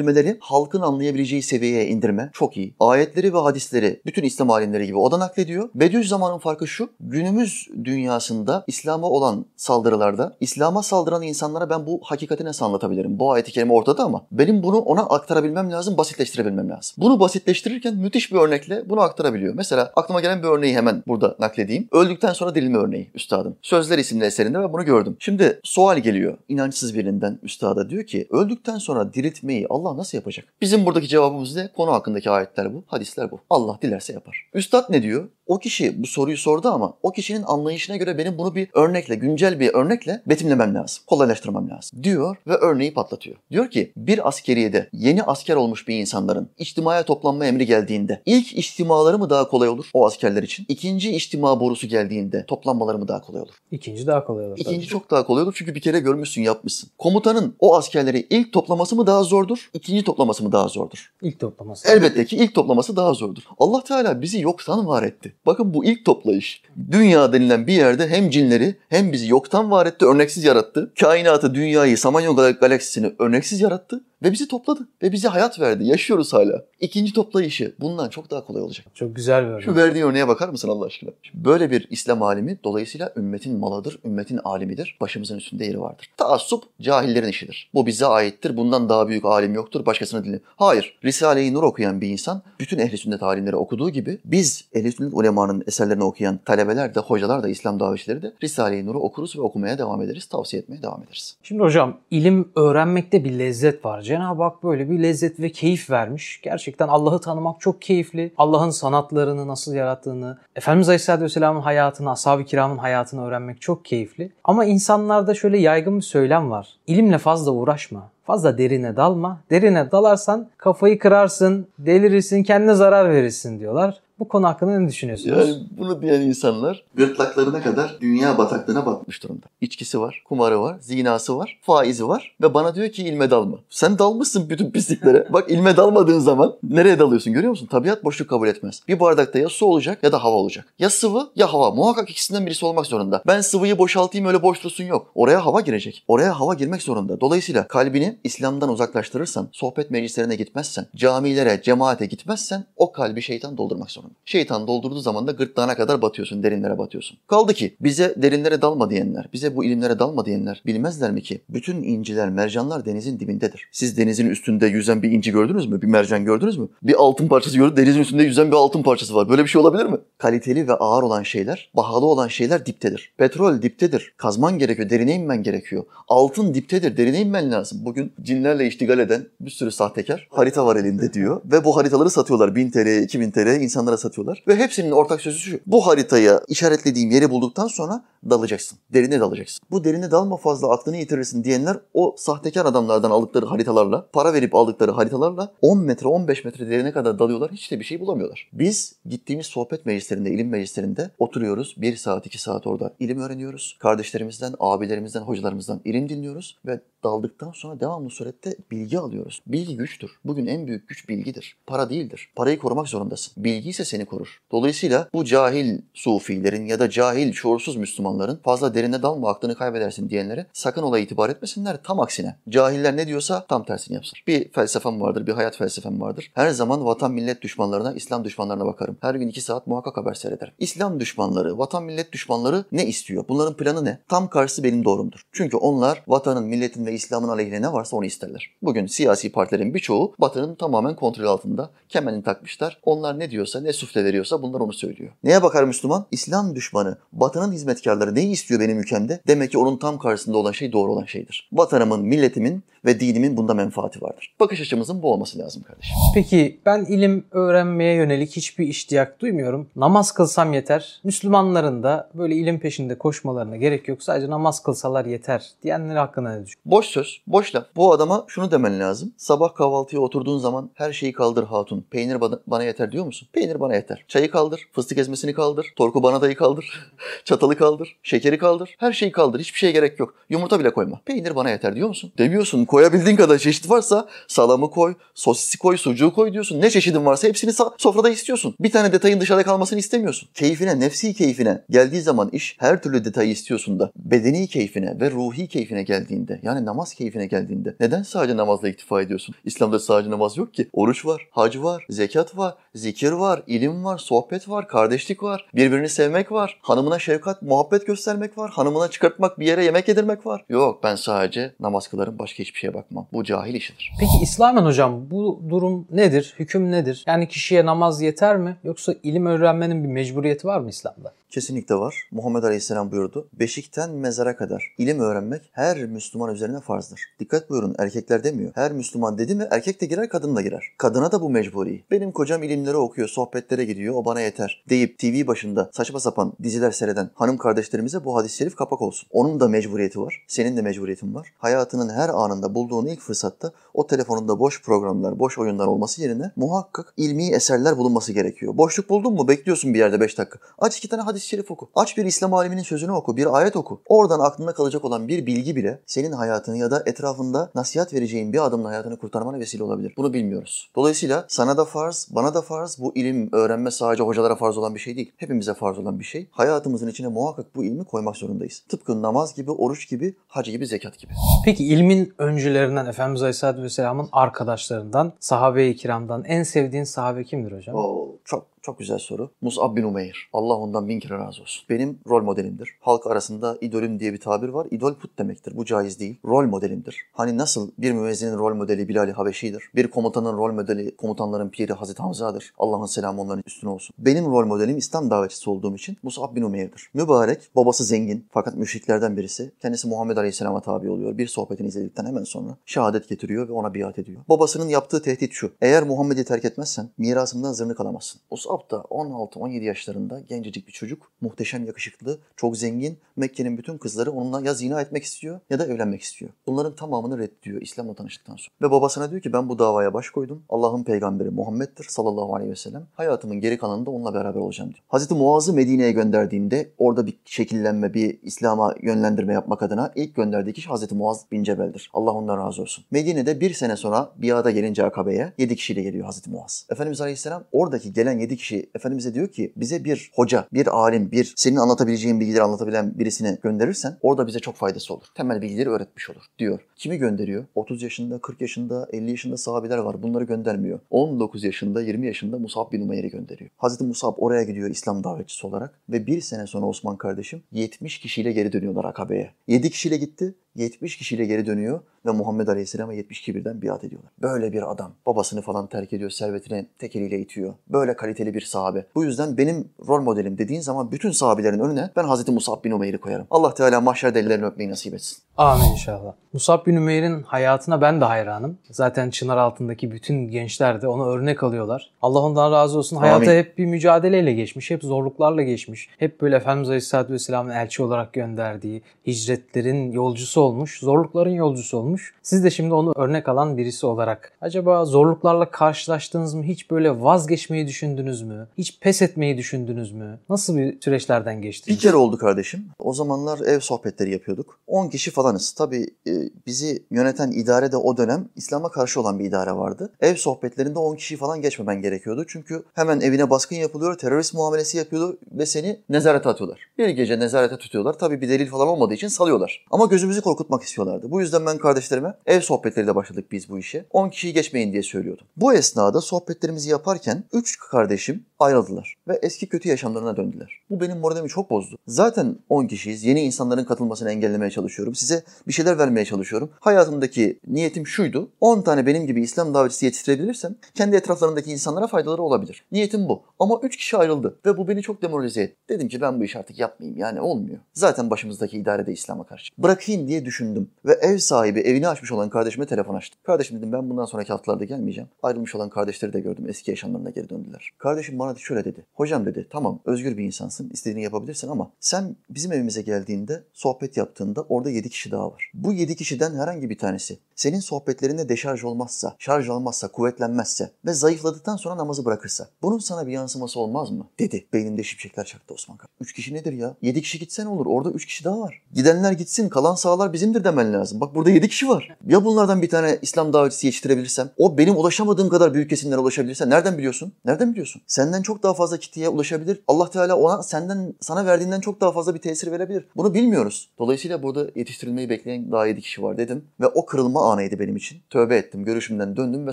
Örneklendirmeleri halkın anlayabileceği seviyeye indirme çok iyi. Ayetleri ve hadisleri bütün İslam alimleri gibi o da naklediyor. Bediüzzaman'ın farkı şu. Günümüz dünyasında İslam'a olan saldırılarda İslam'a saldıran insanlara ben bu hakikati nasıl anlatabilirim? Bu ayeti kerime ortada ama benim bunu ona aktarabilmem lazım, basitleştirebilmem lazım. Bunu basitleştirirken müthiş bir örnekle bunu aktarabiliyor. Mesela aklıma gelen bir örneği hemen burada nakledeyim. Öldükten sonra dirilme örneği üstadım. Sözler isimli eserinde ve bunu gördüm. Şimdi sual geliyor inançsız birinden üstada diyor ki öldükten sonra diriltmeyi Allah nasıl yapacak? Bizim buradaki cevabımız ne? Konu hakkındaki ayetler bu, hadisler bu. Allah dilerse yapar. Üstad ne diyor? O kişi bu soruyu sordu ama o kişinin anlayışına göre benim bunu bir örnekle, güncel bir örnekle betimlemem lazım. Kolaylaştırmam lazım. Diyor ve örneği patlatıyor. Diyor ki bir askeriyede yeni asker olmuş bir insanların içtimaya toplanma emri geldiğinde ilk içtimaları mı daha kolay olur o askerler için? İkinci içtima borusu geldiğinde toplanmaları mı daha kolay olur? İkinci daha kolay olur. İkinci çok daha kolay olur çünkü bir kere görmüşsün yapmışsın. Komutanın o askerleri ilk toplaması mı daha zordur? İkinci toplaması mı daha zordur? İlk toplaması. Elbette ki ilk toplaması daha zordur. Allah Teala bizi yoktan var etti. Bakın bu ilk toplayış. Dünya denilen bir yerde hem cinleri hem bizi yoktan var etti, örneksiz yarattı. Kainatı, dünyayı, Samanyolu galaksisini örneksiz yarattı. Ve bizi topladı. Ve bize hayat verdi. Yaşıyoruz hala. İkinci toplayışı bundan çok daha kolay olacak. Çok güzel bir örnek. Şu verdiği örneğe bakar mısın Allah aşkına? Böyle bir İslam alimi dolayısıyla ümmetin malıdır, ümmetin alimidir. Başımızın üstünde yeri vardır. Taassup cahillerin işidir. Bu bize aittir. Bundan daha büyük alim yoktur. Başkasına dinle. Hayır. Risale-i Nur okuyan bir insan bütün ehli sünnet alimleri okuduğu gibi biz ehli sünnet ulemanın eserlerini okuyan talebeler de, hocalar da, İslam davetçileri de Risale-i Nur'u okuruz ve okumaya devam ederiz. Tavsiye etmeye devam ederiz. Şimdi hocam ilim öğrenmekte bir lezzet var. Cenab-ı Hak böyle bir lezzet ve keyif vermiş. Gerçekten Allah'ı tanımak çok keyifli. Allah'ın sanatlarını nasıl yarattığını, Efendimiz Aleyhisselatü Vesselam'ın hayatını, ashab-ı kiramın hayatını öğrenmek çok keyifli. Ama insanlarda şöyle yaygın bir söylem var. İlimle fazla uğraşma. Fazla derine dalma. Derine dalarsan kafayı kırarsın, delirirsin, kendine zarar verirsin diyorlar. Bu konu hakkında ne düşünüyorsunuz? Yani bunu diyen insanlar gırtlaklarına kadar dünya bataklığına batmış durumda. İçkisi var, kumarı var, zinası var, faizi var ve bana diyor ki ilme dalma. Sen dalmışsın bütün pisliklere. Bak ilme dalmadığın zaman nereye dalıyorsun görüyor musun? Tabiat boşluk kabul etmez. Bir bardakta ya su olacak ya da hava olacak. Ya sıvı ya hava. Muhakkak ikisinden birisi olmak zorunda. Ben sıvıyı boşaltayım öyle boş dursun yok. Oraya hava girecek. Oraya hava girmek zorunda. Dolayısıyla kalbini İslam'dan uzaklaştırırsan, sohbet meclislerine gitmezsen, camilere, cemaate gitmezsen o kalbi şeytan doldurmak zorunda. Şeytan doldurduğu zaman da gırtlağına kadar batıyorsun, derinlere batıyorsun. Kaldı ki bize derinlere dalma diyenler, bize bu ilimlere dalma diyenler bilmezler mi ki bütün inciler, mercanlar denizin dibindedir. Siz denizin üstünde yüzen bir inci gördünüz mü? Bir mercan gördünüz mü? Bir altın parçası gördünüz, denizin üstünde yüzen bir altın parçası var. Böyle bir şey olabilir mi? Kaliteli ve ağır olan şeyler, pahalı olan şeyler diptedir. Petrol diptedir. Kazman gerekiyor, derine inmen gerekiyor. Altın diptedir, derine inmen lazım. Bugün cinlerle iştigal eden bir sürü sahtekar harita var elinde diyor ve bu haritaları satıyorlar. 1000 TL, 2000 TL insanlara satıyorlar. Ve hepsinin ortak sözü şu. Bu haritaya işaretlediğim yeri bulduktan sonra dalacaksın. Derine dalacaksın. Bu derine dalma fazla aklını yitirirsin diyenler o sahtekar adamlardan aldıkları haritalarla, para verip aldıkları haritalarla 10 metre 15 metre derine kadar dalıyorlar. Hiç de bir şey bulamıyorlar. Biz gittiğimiz sohbet meclislerinde, ilim meclislerinde oturuyoruz. Bir saat, iki saat orada ilim öğreniyoruz. Kardeşlerimizden, abilerimizden, hocalarımızdan ilim dinliyoruz ve daldıktan sonra devamlı surette bilgi alıyoruz. Bilgi güçtür. Bugün en büyük güç bilgidir. Para değildir. Parayı korumak zorundasın. Bilgi ise seni korur. Dolayısıyla bu cahil sufilerin ya da cahil şuursuz Müslümanların fazla derine dalma aklını kaybedersin diyenlere sakın olaya itibar etmesinler. Tam aksine. Cahiller ne diyorsa tam tersini yapsın. Bir felsefem vardır, bir hayat felsefem vardır. Her zaman vatan millet düşmanlarına, İslam düşmanlarına bakarım. Her gün iki saat muhakkak haber seyrederim. İslam düşmanları, vatan millet düşmanları ne istiyor? Bunların planı ne? Tam karşısı benim doğrumdur. Çünkü onlar vatanın, milletin ve İslam'ın aleyhine ne varsa onu isterler. Bugün siyasi partilerin birçoğu Batı'nın tamamen kontrol altında. Kemenini takmışlar. Onlar ne diyorsa, ne sufle veriyorsa bunlar onu söylüyor. Neye bakar Müslüman? İslam düşmanı, Batı'nın hizmetkarları neyi istiyor benim ülkemde? Demek ki onun tam karşısında olan şey doğru olan şeydir. Vatanımın, milletimin ve dinimin bunda menfaati vardır. Bakış açımızın bu olması lazım kardeşim. Peki ben ilim öğrenmeye yönelik hiçbir iştiyak duymuyorum. Namaz kılsam yeter. Müslümanların da böyle ilim peşinde koşmalarına gerek yok. Sadece namaz kılsalar yeter diyenler hakkında ne düşünüyorsun? Boş söz, boş laf. Bu adama şunu demen lazım. Sabah kahvaltıya oturduğun zaman her şeyi kaldır hatun. Peynir bana, bana yeter diyor musun? Peynir bana yeter. Çayı kaldır, fıstık ezmesini kaldır, torku bana dayı kaldır, çatalı kaldır, şekeri kaldır. Her şeyi kaldır. Hiçbir şeye gerek yok. Yumurta bile koyma. Peynir bana yeter diyor musun? Demiyorsun. Koyabildiğin kadar çeşit varsa salamı koy, sosisi koy, sucuğu koy diyorsun. Ne çeşidin varsa hepsini sofrada istiyorsun. Bir tane detayın dışarıda kalmasını istemiyorsun. Keyfine, nefsi keyfine geldiği zaman iş her türlü detayı istiyorsun da bedeni keyfine ve ruhi keyfine geldiğinde yani namaz keyfine geldiğinde neden sadece namazla iktifa ediyorsun? İslam'da sadece namaz yok ki. Oruç var, hac var, zekat var, zikir var, ilim var, sohbet var, kardeşlik var, birbirini sevmek var, hanımına şefkat, muhabbet göstermek var, hanımına çıkartmak, bir yere yemek yedirmek var. Yok ben sadece namaz kılarım başka hiçbir şeye bakmam. Bu cahil işidir. Peki İslamen hocam bu durum nedir? Hüküm nedir? Yani kişiye namaz yeter mi? Yoksa ilim öğrenmenin bir mecburiyeti var mı İslam'da? Kesinlikle var. Muhammed Aleyhisselam buyurdu. Beşikten mezara kadar ilim öğrenmek her Müslüman üzerine farzdır. Dikkat buyurun erkekler demiyor. Her Müslüman dedi mi erkek de girer kadın da girer. Kadına da bu mecburi. Benim kocam ilimleri okuyor, sohbetlere gidiyor, o bana yeter deyip TV başında saçma sapan diziler seyreden hanım kardeşlerimize bu hadis-i şerif kapak olsun. Onun da mecburiyeti var. Senin de mecburiyetin var. Hayatının her anında bulduğun ilk fırsatta o telefonunda boş programlar, boş oyunlar olması yerine muhakkak ilmi eserler bulunması gerekiyor. Boşluk buldun mu bekliyorsun bir yerde 5 dakika. Aç iki tane hadis-i şerif oku. Aç bir İslam aliminin sözünü oku, bir ayet oku. Oradan aklında kalacak olan bir bilgi bile senin hayatını ya da etrafında nasihat vereceğin bir adımla hayatını kurtarmana vesile olabilir. Bunu bilmiyoruz. Dolayısıyla sana da farz, bana da farz. Bu ilim öğrenme sadece hocalara farz olan bir şey değil. Hepimize farz olan bir şey. Hayatımızın içine muhakkak bu ilmi koymak zorundayız. Tıpkı namaz gibi, oruç gibi, hac gibi, zekat gibi. Peki ilmin öncülerinden Efendimiz Aleyhisselatü Vesselam'ın arkadaşlarından, sahabe-i kiramdan en sevdiğin sahabe kimdir hocam? Oo, çok çok güzel soru. Mus'ab bin Umeyr. Allah ondan bin kere razı olsun. Benim rol modelimdir. Halk arasında idolüm diye bir tabir var. İdol put demektir. Bu caiz değil. Rol modelimdir. Hani nasıl bir müezzinin rol modeli Bilal-i Habeşi'dir. Bir komutanın rol modeli komutanların piri Hazreti Hamza'dır. Allah'ın selamı onların üstüne olsun. Benim rol modelim İslam davetçisi olduğum için Mus'ab bin Umeyr'dir. Mübarek, babası zengin fakat müşriklerden birisi. Kendisi Muhammed Aleyhisselam'a tabi oluyor. Bir sohbetini izledikten hemen sonra şehadet getiriyor ve ona biat ediyor. Babasının yaptığı tehdit şu. Eğer Muhammed'i terk etmezsen mirasımdan zırnık alamazsın. Mus'ab da 16-17 yaşlarında gencecik bir çocuk. Muhteşem yakışıklı, çok zengin. Mekke'nin bütün kızları onunla ya zina etmek istiyor ya da evlenmek istiyor. Bunların tamamını reddediyor İslam'la tanıştıktan sonra. Ve babasına diyor ki ben bu davaya baş koydum. Allah'ın peygamberi Muhammed'dir sallallahu aleyhi ve sellem. Hayatımın geri kalanında onunla beraber olacağım diyor. Hazreti Muaz'ı Medine'ye gönderdiğinde orada bir şekillenme, bir İslam'a yönlendirme yapmak adına ilk gönderdiği kişi Hazreti Muaz bin Cebel'dir. Allah ondan razı olsun. Medine'de bir sene sonra biada gelince Akabe'ye 7 kişiyle geliyor Hazreti Muaz. Efendimiz Aleyhisselam oradaki gelen 7 kişi Efendimiz'e diyor ki bize bir hoca, bir alim, bir senin anlatabileceğin bilgileri anlatabilen birisini gönderirsen orada bize çok faydası olur. Temel bilgileri öğretmiş olur diyor. Kimi gönderiyor? 30 yaşında, 40 yaşında, 50 yaşında sahabeler var. Bunları göndermiyor. 19 yaşında, 20 yaşında Musab bin Umeyr'i gönderiyor. Hazreti Musab oraya gidiyor İslam davetçisi olarak ve bir sene sonra Osman kardeşim 70 kişiyle geri dönüyorlar Akabe'ye. 7 kişiyle gitti. 70 kişiyle geri dönüyor ve Muhammed Aleyhisselam'a 72 birden biat ediyorlar. Böyle bir adam. Babasını falan terk ediyor, servetini tek eliyle itiyor. Böyle kaliteli bir sahabe. Bu yüzden benim rol modelim dediğin zaman bütün sahabelerin önüne ben Hazreti Musab bin Umeyr'i koyarım. Allah Teala mahşer delilerini öpmeyi nasip etsin. Amin inşallah. Musab bin Ümeyr'in hayatına ben de hayranım. Zaten çınar altındaki bütün gençler de ona örnek alıyorlar. Allah ondan razı olsun. Hayatı Amin. hep bir mücadeleyle geçmiş. Hep zorluklarla geçmiş. Hep böyle Efendimiz Aleyhisselatü Vesselam'ın elçi olarak gönderdiği hicretlerin yolcusu olmuş. Zorlukların yolcusu olmuş. Siz de şimdi onu örnek alan birisi olarak. Acaba zorluklarla karşılaştınız mı? Hiç böyle vazgeçmeyi düşündünüz mü? Hiç pes etmeyi düşündünüz mü? Nasıl bir süreçlerden Bir geçtiniz? kere oldu kardeşim. O zamanlar ev sohbetleri yapıyorduk. 10 kişi falanız. Tabii e, bizi yöneten idare de o dönem İslam'a karşı olan bir idare vardı. Ev sohbetlerinde 10 kişi falan geçmemen gerekiyordu. Çünkü hemen evine baskın yapılıyor, terörist muamelesi yapıyorlar ve seni nezarete atıyorlar. Bir gece nezarete tutuyorlar. Tabii bir delil falan olmadığı için salıyorlar. Ama gözümüzü korkutmak istiyorlardı. Bu yüzden ben kardeşlerime ev sohbetleriyle başladık biz bu işe. 10 kişiyi geçmeyin diye söylüyordum. Bu esnada sohbetlerimizi yaparken 3 kardeşim ayrıldılar ve eski kötü yaşamlarına döndüler. Bu benim moralimi çok bozdu. Zaten 10 kişiyiz. Yeni insanların katılmasını engellemeye çalışıyorum. Size bir şeyler vermeye çalışıyorum. Hayatımdaki niyetim şuydu. 10 tane benim gibi İslam davetçisi yetiştirebilirsem kendi etraflarındaki insanlara faydaları olabilir. Niyetim bu. Ama 3 kişi ayrıldı ve bu beni çok demoralize etti. Dedim ki ben bu işi artık yapmayayım. Yani olmuyor. Zaten başımızdaki idare de İslam'a karşı. Bırakayım diye diye düşündüm. Ve ev sahibi evini açmış olan kardeşime telefon açtım. Kardeşim dedim ben bundan sonraki haftalarda gelmeyeceğim. Ayrılmış olan kardeşleri de gördüm. Eski yaşamlarına geri döndüler. Kardeşim bana şöyle dedi. Hocam dedi tamam özgür bir insansın. istediğini yapabilirsin ama sen bizim evimize geldiğinde sohbet yaptığında orada 7 kişi daha var. Bu 7 kişiden herhangi bir tanesi senin sohbetlerinde deşarj olmazsa, şarj almazsa, kuvvetlenmezse ve zayıfladıktan sonra namazı bırakırsa bunun sana bir yansıması olmaz mı? Dedi. Beynimde şimşekler çaktı Osman Kan. 3 kişi nedir ya? 7 kişi gitsen olur. Orada 3 kişi daha var. Gidenler gitsin kalan sağlar bizimdir demen lazım. Bak burada 7 kişi var. Ya bunlardan bir tane İslam davetçisi yetiştirebilirsem, o benim ulaşamadığım kadar büyük kesimlere ulaşabilirse nereden biliyorsun? Nereden biliyorsun? Senden çok daha fazla kitleye ulaşabilir. Allah Teala ona senden sana verdiğinden çok daha fazla bir tesir verebilir. Bunu bilmiyoruz. Dolayısıyla burada yetiştirilmeyi bekleyen daha 7 kişi var dedim ve o kırılma anıydı benim için. Tövbe ettim, görüşümden döndüm ve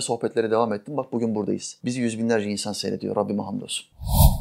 sohbetlere devam ettim. Bak bugün buradayız. Bizi yüz binlerce insan seyrediyor. Rabbime hamdolsun.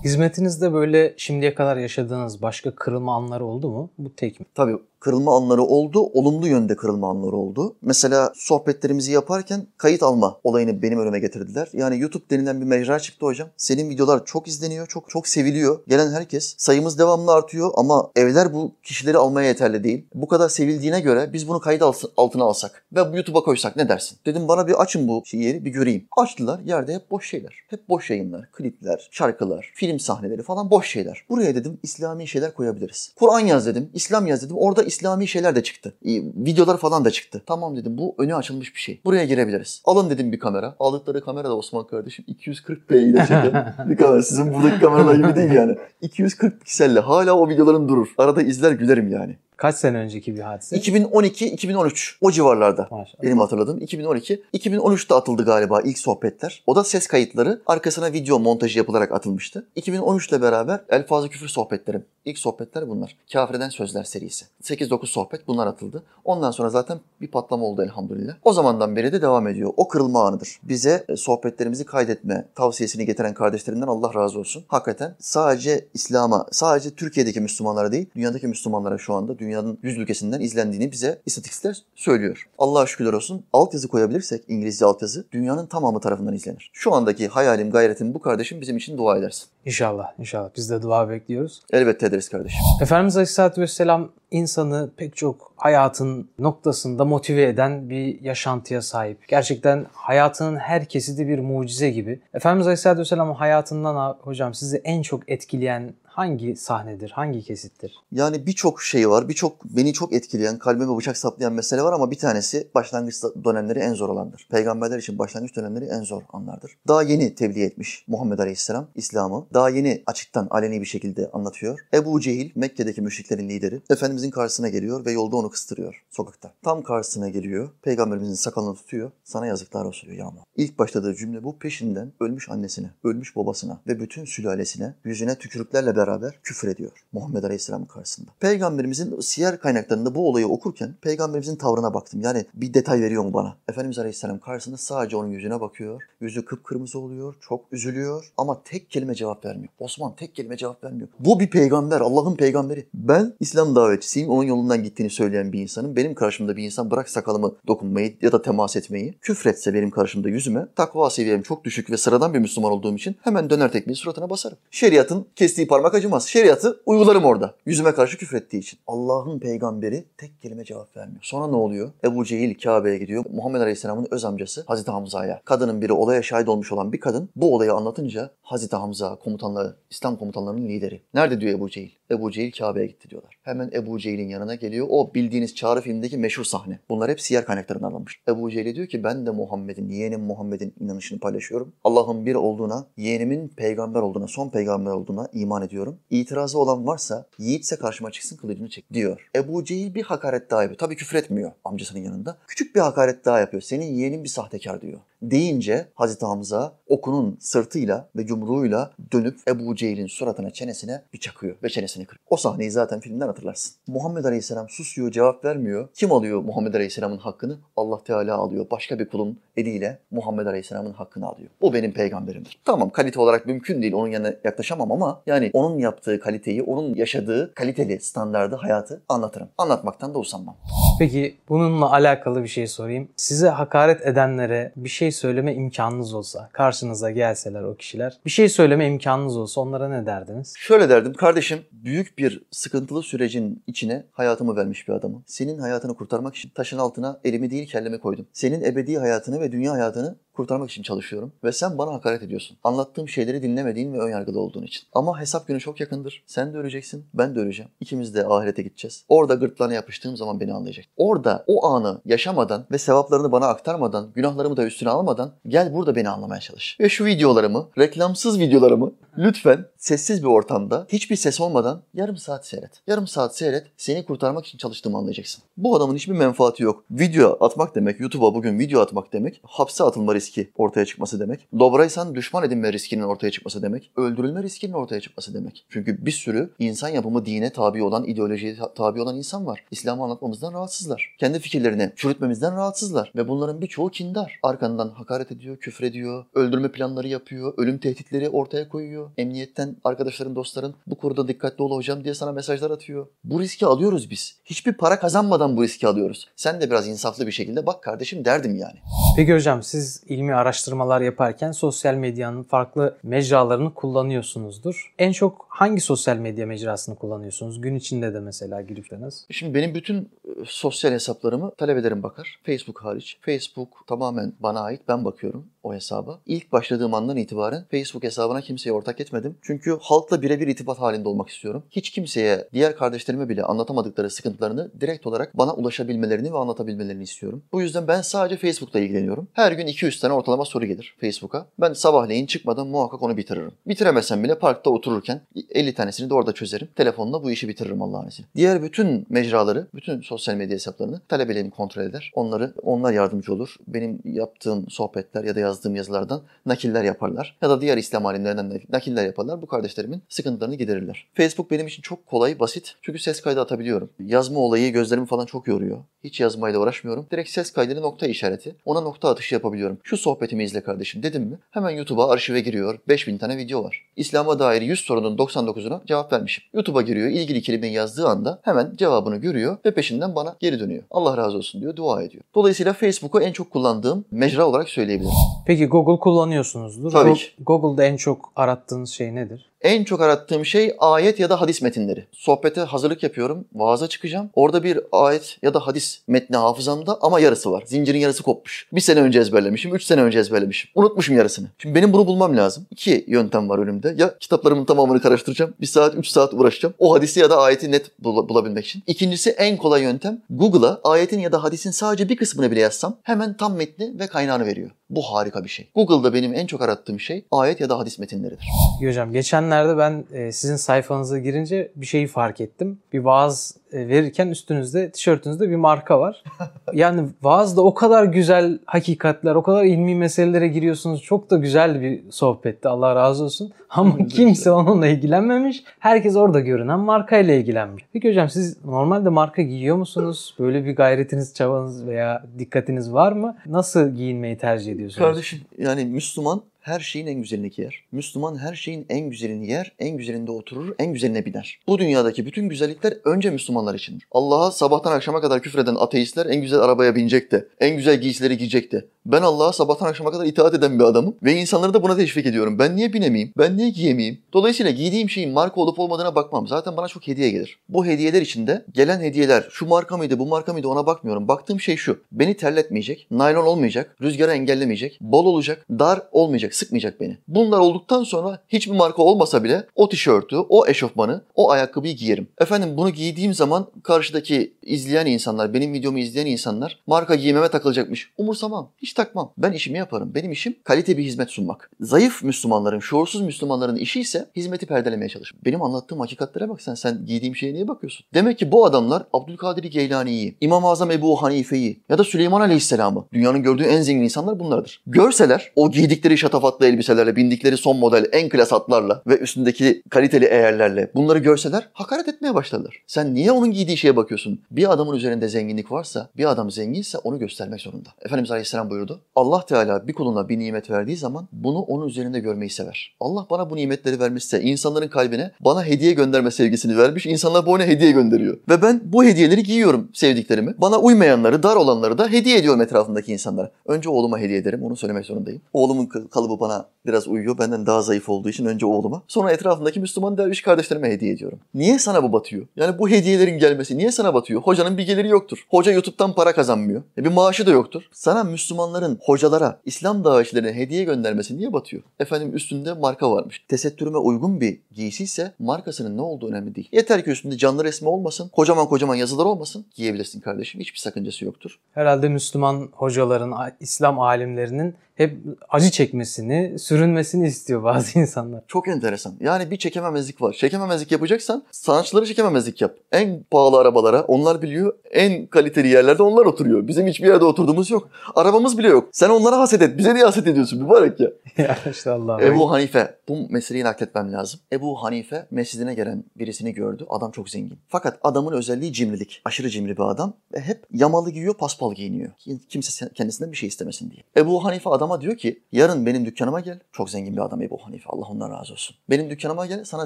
Hizmetinizde böyle şimdiye kadar yaşadığınız başka kırılma anları oldu mu? Bu tek mi? Tabii kırılma anları oldu, olumlu yönde kırılma anları oldu. Mesela sohbetlerimizi yaparken kayıt alma olayını benim önüme getirdiler. Yani YouTube denilen bir mecra çıktı hocam. Senin videolar çok izleniyor, çok çok seviliyor. Gelen herkes sayımız devamlı artıyor ama evler bu kişileri almaya yeterli değil. Bu kadar sevildiğine göre biz bunu kayıt altına alsak ve bu YouTube'a koysak ne dersin? Dedim bana bir açın bu yeri bir göreyim. Açtılar. Yerde hep boş şeyler. Hep boş yayınlar, klipler, şarkılar, film sahneleri falan boş şeyler. Buraya dedim İslami şeyler koyabiliriz. Kur'an yaz dedim, İslam yaz dedim. Orada İslami şeyler de çıktı. Videolar falan da çıktı. Tamam dedim bu önü açılmış bir şey. Buraya girebiliriz. Alın dedim bir kamera. Aldıkları kamera da Osman kardeşim 240p ile çeken bir kamera. Sizin buradaki kameralar gibi değil yani. 240 pikselle hala o videoların durur. Arada izler gülerim yani. Kaç sene önceki bir hadise? 2012-2013 o civarlarda. Maşallah. Benim hatırladığım 2012. 2013'te atıldı galiba ilk sohbetler. O da ses kayıtları arkasına video montajı yapılarak atılmıştı. 2013 ile beraber Elfazı Küfür sohbetlerim. İlk sohbetler bunlar. Kafireden Sözler serisi. 8-9 sohbet bunlar atıldı. Ondan sonra zaten bir patlama oldu elhamdülillah. O zamandan beri de devam ediyor. O kırılma anıdır. Bize e, sohbetlerimizi kaydetme tavsiyesini getiren kardeşlerimden Allah razı olsun. Hakikaten sadece İslam'a, sadece Türkiye'deki Müslümanlara değil, dünyadaki Müslümanlara şu anda dünyanın 100 ülkesinden izlendiğini bize istatistikler söylüyor. Allah'a şükürler olsun. Altyazı koyabilirsek, İngilizce altyazı, dünyanın tamamı tarafından izlenir. Şu andaki hayalim, gayretim bu kardeşim bizim için dua edersin. İnşallah, inşallah. Biz de dua bekliyoruz. Elbette ederiz kardeşim. Efendimiz Aleyhisselatü Vesselam insanı pek çok hayatın noktasında motive eden bir yaşantıya sahip. Gerçekten hayatının her kesidi bir mucize gibi. Efendimiz Aleyhisselatü Vesselam'ın hayatından hocam sizi en çok etkileyen hangi sahnedir, hangi kesittir? Yani birçok şey var, birçok beni çok etkileyen, kalbime bıçak saplayan mesele var ama bir tanesi başlangıç dönemleri en zor olandır. Peygamberler için başlangıç dönemleri en zor anlardır. Daha yeni tebliğ etmiş Muhammed Aleyhisselam İslam'ı. Daha yeni açıktan aleni bir şekilde anlatıyor. Ebu Cehil Mekke'deki müşriklerin lideri Efendimizin karşısına geliyor ve yolda onu kıstırıyor sokakta. Tam karşısına geliyor. Peygamberimizin sakalını tutuyor. Sana yazıklar olsun diyor Yağmur. İlk başladığı cümle bu. Peşinden ölmüş annesine, ölmüş babasına ve bütün sülalesine yüzüne tükürüklerle beraber küfür ediyor Muhammed Aleyhisselam'ın karşısında. Peygamberimizin siyer kaynaklarında bu olayı okurken peygamberimizin tavrına baktım. Yani bir detay veriyor mu bana? Efendimiz Aleyhisselam karşısında sadece onun yüzüne bakıyor. Yüzü kıpkırmızı oluyor, çok üzülüyor ama tek kelime cevap vermiyor. Osman tek kelime cevap vermiyor. Bu bir peygamber, Allah'ın peygamberi. Ben İslam davetçisiyim, onun yolundan gittiğini söyleyen bir insanım. Benim karşımda bir insan bırak sakalımı dokunmayı ya da temas etmeyi, küfretse benim karşımda yüzüme, takva seviyem çok düşük ve sıradan bir Müslüman olduğum için hemen döner tekmeyi suratına basarım. Şeriatın kestiği parmak acımaz. Şeriatı uygularım orada. Yüzüme karşı küfrettiği için. Allah'ın peygamberi tek kelime cevap vermiyor. Sonra ne oluyor? Ebu Cehil Kabe'ye gidiyor. Muhammed Aleyhisselam'ın öz amcası Hazreti Hamza'ya. Kadının biri olaya şahit olmuş olan bir kadın bu olayı anlatınca Hazreti Hamza komutanları, İslam komutanlarının lideri. Nerede diyor Ebu Cehil? Ebu Cehil Kabe'ye gitti diyorlar. Hemen Ebu Cehil'in yanına geliyor. O bildiğiniz Çağrı filmindeki meşhur sahne. Bunlar hep siyer kaynaklarından alınmış. Ebu Cehil diyor ki ben de Muhammed'in, yeğenim Muhammed'in inanışını paylaşıyorum. Allah'ın bir olduğuna, yeğenimin peygamber olduğuna, son peygamber olduğuna iman ediyorum. İtirazı olan varsa yiğitse karşıma çıksın kılıcını çek diyor. Ebu Cehil bir hakaret daha yapıyor. Tabii küfür etmiyor amcasının yanında. Küçük bir hakaret daha yapıyor. Senin yeğenin bir sahtekar diyor deyince Hazreti Hamza okunun sırtıyla ve yumruğuyla dönüp Ebu Cehil'in suratına çenesine bir çakıyor ve çenesini kırıyor. O sahneyi zaten filmden hatırlarsın. Muhammed Aleyhisselam susuyor, cevap vermiyor. Kim alıyor Muhammed Aleyhisselam'ın hakkını? Allah Teala alıyor. Başka bir kulun eliyle Muhammed Aleyhisselam'ın hakkını alıyor. O benim peygamberimdir. Tamam kalite olarak mümkün değil. Onun yanına yaklaşamam ama yani onun yaptığı kaliteyi, onun yaşadığı kaliteli standardı hayatı anlatırım. Anlatmaktan da usanmam. Peki bununla alakalı bir şey sorayım. Size hakaret edenlere bir şey şey söyleme imkanınız olsa, karşınıza gelseler o kişiler, bir şey söyleme imkanınız olsa onlara ne derdiniz? Şöyle derdim kardeşim büyük bir sıkıntılı sürecin içine hayatımı vermiş bir adamım. Senin hayatını kurtarmak için taşın altına elimi değil kellemi koydum. Senin ebedi hayatını ve dünya hayatını kurtarmak için çalışıyorum ve sen bana hakaret ediyorsun. Anlattığım şeyleri dinlemediğin ve önyargılı olduğun için. Ama hesap günü çok yakındır. Sen de öleceksin, ben de öleceğim. İkimiz de ahirete gideceğiz. Orada gırtlağına yapıştığım zaman beni anlayacak. Orada o anı yaşamadan ve sevaplarını bana aktarmadan, günahlarımı da üstüne almadan gel burada beni anlamaya çalış. Ve şu videolarımı, reklamsız videolarımı lütfen sessiz bir ortamda hiçbir ses olmadan yarım saat seyret. Yarım saat seyret, seni kurtarmak için çalıştığımı anlayacaksın. Bu adamın hiçbir menfaati yok. Video atmak demek, YouTube'a bugün video atmak demek, hapse atılma riski ortaya çıkması demek. Dobraysan düşman edinme riskinin ortaya çıkması demek. Öldürülme riskinin ortaya çıkması demek. Çünkü bir sürü insan yapımı dine tabi olan, ideolojiye tabi olan insan var. İslam'ı anlatmamızdan rahatsızlar. Kendi fikirlerini çürütmemizden rahatsızlar. Ve bunların birçoğu kindar. Arkandan hakaret ediyor, küfür ediyor, öldürme planları yapıyor, ölüm tehditleri ortaya koyuyor. Emniyetten arkadaşların, dostların bu konuda dikkatli ol hocam diye sana mesajlar atıyor. Bu riski alıyoruz biz. Hiçbir para kazanmadan bu riski alıyoruz. Sen de biraz insaflı bir şekilde bak kardeşim derdim yani. Peki hocam siz ilmi araştırmalar yaparken sosyal medyanın farklı mecralarını kullanıyorsunuzdur. En çok hangi sosyal medya mecrasını kullanıyorsunuz? Gün içinde de mesela girişleriniz. Şimdi benim bütün e, sosyal hesaplarımı talebelerim bakar. Facebook hariç. Facebook tamamen bana ait. Ben bakıyorum o hesaba. İlk başladığım andan itibaren Facebook hesabına kimseye ortak etmedim. Çünkü halkla birebir irtibat halinde olmak istiyorum. Hiç kimseye, diğer kardeşlerime bile anlatamadıkları sıkıntılarını direkt olarak bana ulaşabilmelerini ve anlatabilmelerini istiyorum. Bu yüzden ben sadece Facebook'ta ilgileniyorum. Her gün 200 tane ortalama soru gelir Facebook'a. Ben sabahleyin çıkmadan muhakkak onu bitiririm. Bitiremezsem bile parkta otururken 50 tanesini de orada çözerim. Telefonla bu işi bitiririm Allah'ın izniyle. Diğer bütün mecraları, bütün sosyal medya hesaplarını talebelerim kontrol eder. Onları, onlar yardımcı olur. Benim yaptığım sohbetler ya da yazdığım yazılardan nakiller yaparlar. Ya da diğer İslam alimlerinden nakiller yaparlar. Bu kardeşlerimin sıkıntılarını giderirler. Facebook benim için çok kolay, basit. Çünkü ses kaydı atabiliyorum. Yazma olayı gözlerimi falan çok yoruyor. Hiç yazmayla uğraşmıyorum. Direkt ses kaydını nokta işareti. Ona nokta atışı yapabiliyorum. Şu sohbetimi izle kardeşim dedim mi? Hemen YouTube'a arşive giriyor. 5000 tane video var. İslam'a dair 100 sorunun 99'una cevap vermişim. YouTube'a giriyor. ilgili kelimeyi yazdığı anda hemen cevabını görüyor ve peşinden bana geri dönüyor. Allah razı olsun diyor, dua ediyor. Dolayısıyla Facebook'u en çok kullandığım mecra olarak söyleyebilirim. Peki Google kullanıyorsunuzdur. Tabii Go- ki. Google'da en çok arattığınız şey nedir? En çok arattığım şey ayet ya da hadis metinleri. Sohbete hazırlık yapıyorum, vaaza çıkacağım. Orada bir ayet ya da hadis metni hafızamda ama yarısı var. Zincirin yarısı kopmuş. Bir sene önce ezberlemişim, üç sene önce ezberlemişim. Unutmuşum yarısını. Şimdi benim bunu bulmam lazım. İki yöntem var önümde. Ya kitaplarımın tamamını karıştıracağım. Bir saat, üç saat uğraşacağım. O hadisi ya da ayeti net bul- bulabilmek için. İkincisi en kolay yöntem. Google'a ayetin ya da hadisin sadece bir kısmını bile yazsam hemen tam metni ve kaynağını veriyor. Bu harika bir şey. Google'da benim en çok arattığım şey ayet ya da hadis metinleridir. Hocam geçenlerde ben e, sizin sayfanıza girince bir şeyi fark ettim. Bir vaaz e, verirken üstünüzde, tişörtünüzde bir marka var. Yani vaazda o kadar güzel hakikatler, o kadar ilmi meselelere giriyorsunuz. Çok da güzel bir sohbetti Allah razı olsun. Ama kimse onunla ilgilenmemiş. Herkes orada görünen markayla ilgilenmiş. Peki hocam siz normalde marka giyiyor musunuz? Böyle bir gayretiniz, çabanız veya dikkatiniz var mı? Nasıl giyinmeyi tercih ediyorsunuz? Kardeşim yani Müslüman her şeyin en güzelini giyer. Müslüman her şeyin en güzelini yer, en güzelinde oturur, en güzeline biner. Bu dünyadaki bütün güzellikler önce Müslümanlar içindir. Allah'a sabahtan akşama kadar küfreden ateistler en güzel arabaya binecekti. En güzel giysileri giyecekti. Ben Allah'a sabahtan akşama kadar itaat eden bir adamım ve insanları da buna teşvik ediyorum. Ben niye binemeyeyim? Ben niye giyemeyeyim? Dolayısıyla giydiğim şeyin marka olup olmadığına bakmam. Zaten bana çok hediye gelir. Bu hediyeler içinde gelen hediyeler şu marka mıydı, bu marka mıydı ona bakmıyorum. Baktığım şey şu. Beni terletmeyecek, naylon olmayacak, rüzgara engellemeyecek, bol olacak, dar olmayacak, sıkmayacak beni. Bunlar olduktan sonra hiçbir marka olmasa bile o tişörtü, o eşofmanı, o ayakkabıyı giyerim. Efendim bunu giydiğim zaman karşıdaki izleyen insanlar, benim videomu izleyen insanlar marka giymeme takılacakmış. Umursamam. Hiç takmam. Ben işimi yaparım. Benim işim kalite bir hizmet sunmak. Zayıf Müslümanların, şuursuz Müslümanların işi ise hizmeti perdelemeye çalışmak. Benim anlattığım hakikatlere bak sen. Sen giydiğim şeye niye bakıyorsun? Demek ki bu adamlar Abdülkadir Geylani'yi, İmam-ı Azam Ebu Hanife'yi ya da Süleyman Aleyhisselam'ı dünyanın gördüğü en zengin insanlar bunlardır. Görseler o giydikleri şatafatlı elbiselerle, bindikleri son model en klas atlarla ve üstündeki kaliteli eğerlerle bunları görseler hakaret etmeye başlarlar. Sen niye onun giydiği şeye bakıyorsun? Bir adamın üzerinde zenginlik varsa, bir adam zenginse onu göstermek zorunda. Efendimiz Aleyhisselam buyurdu. Allah Teala bir kuluna bir nimet verdiği zaman bunu onun üzerinde görmeyi sever. Allah bana bu nimetleri vermişse insanların kalbine bana hediye gönderme sevgisini vermiş. İnsanlar bu ona hediye gönderiyor. Ve ben bu hediyeleri giyiyorum sevdiklerimi. Bana uymayanları, dar olanları da hediye ediyorum etrafımdaki insanlara. Önce oğluma hediye ederim. Onu söylemek zorundayım. Oğlumun kalıbı bana biraz uyuyor. Benden daha zayıf olduğu için önce oğluma. Sonra etrafındaki Müslüman derviş kardeşlerime hediye ediyorum. Niye sana bu batıyor? Yani bu hediyelerin gelmesi niye sana batıyor? Hocanın bir geliri yoktur. Hoca YouTube'dan para kazanmıyor. E bir maaşı da yoktur. Sana Müslümanların hocalara, İslam davetçilerine hediye göndermesi niye batıyor? Efendim üstünde marka varmış. Tesettürüme uygun bir giysi ise markasının ne olduğu önemli değil. Yeter ki üstünde canlı resmi olmasın, kocaman kocaman yazılar olmasın giyebilirsin kardeşim. Hiçbir sakıncası yoktur. Herhalde Müslüman hocaların, İslam alimlerinin hep acı çekmesini, sürünmesini istiyor bazı insanlar. Çok enteresan. Yani bir çekememezlik var. Çekememezlik yapacaksan sanatçıları çekememezlik yap. En pahalı arabalara onlar biliyor. En kaliteli yerlerde onlar oturuyor. Bizim hiçbir yerde oturduğumuz yok. Arabamız bile yok. Sen onlara haset et. Bize niye haset ediyorsun mübarek ya? ya işte Allah. Ebu Hanife. Bu meseleyi nakletmem lazım. Ebu Hanife mescidine gelen birisini gördü. Adam çok zengin. Fakat adamın özelliği cimrilik. Aşırı cimri bir adam. Ve hep yamalı giyiyor, paspal giyiniyor. Kimse kendisinden bir şey istemesin diye. Ebu Hanife adam adama diyor ki yarın benim dükkanıma gel. Çok zengin bir adam Ebu Hanife. Allah ondan razı olsun. Benim dükkanıma gel sana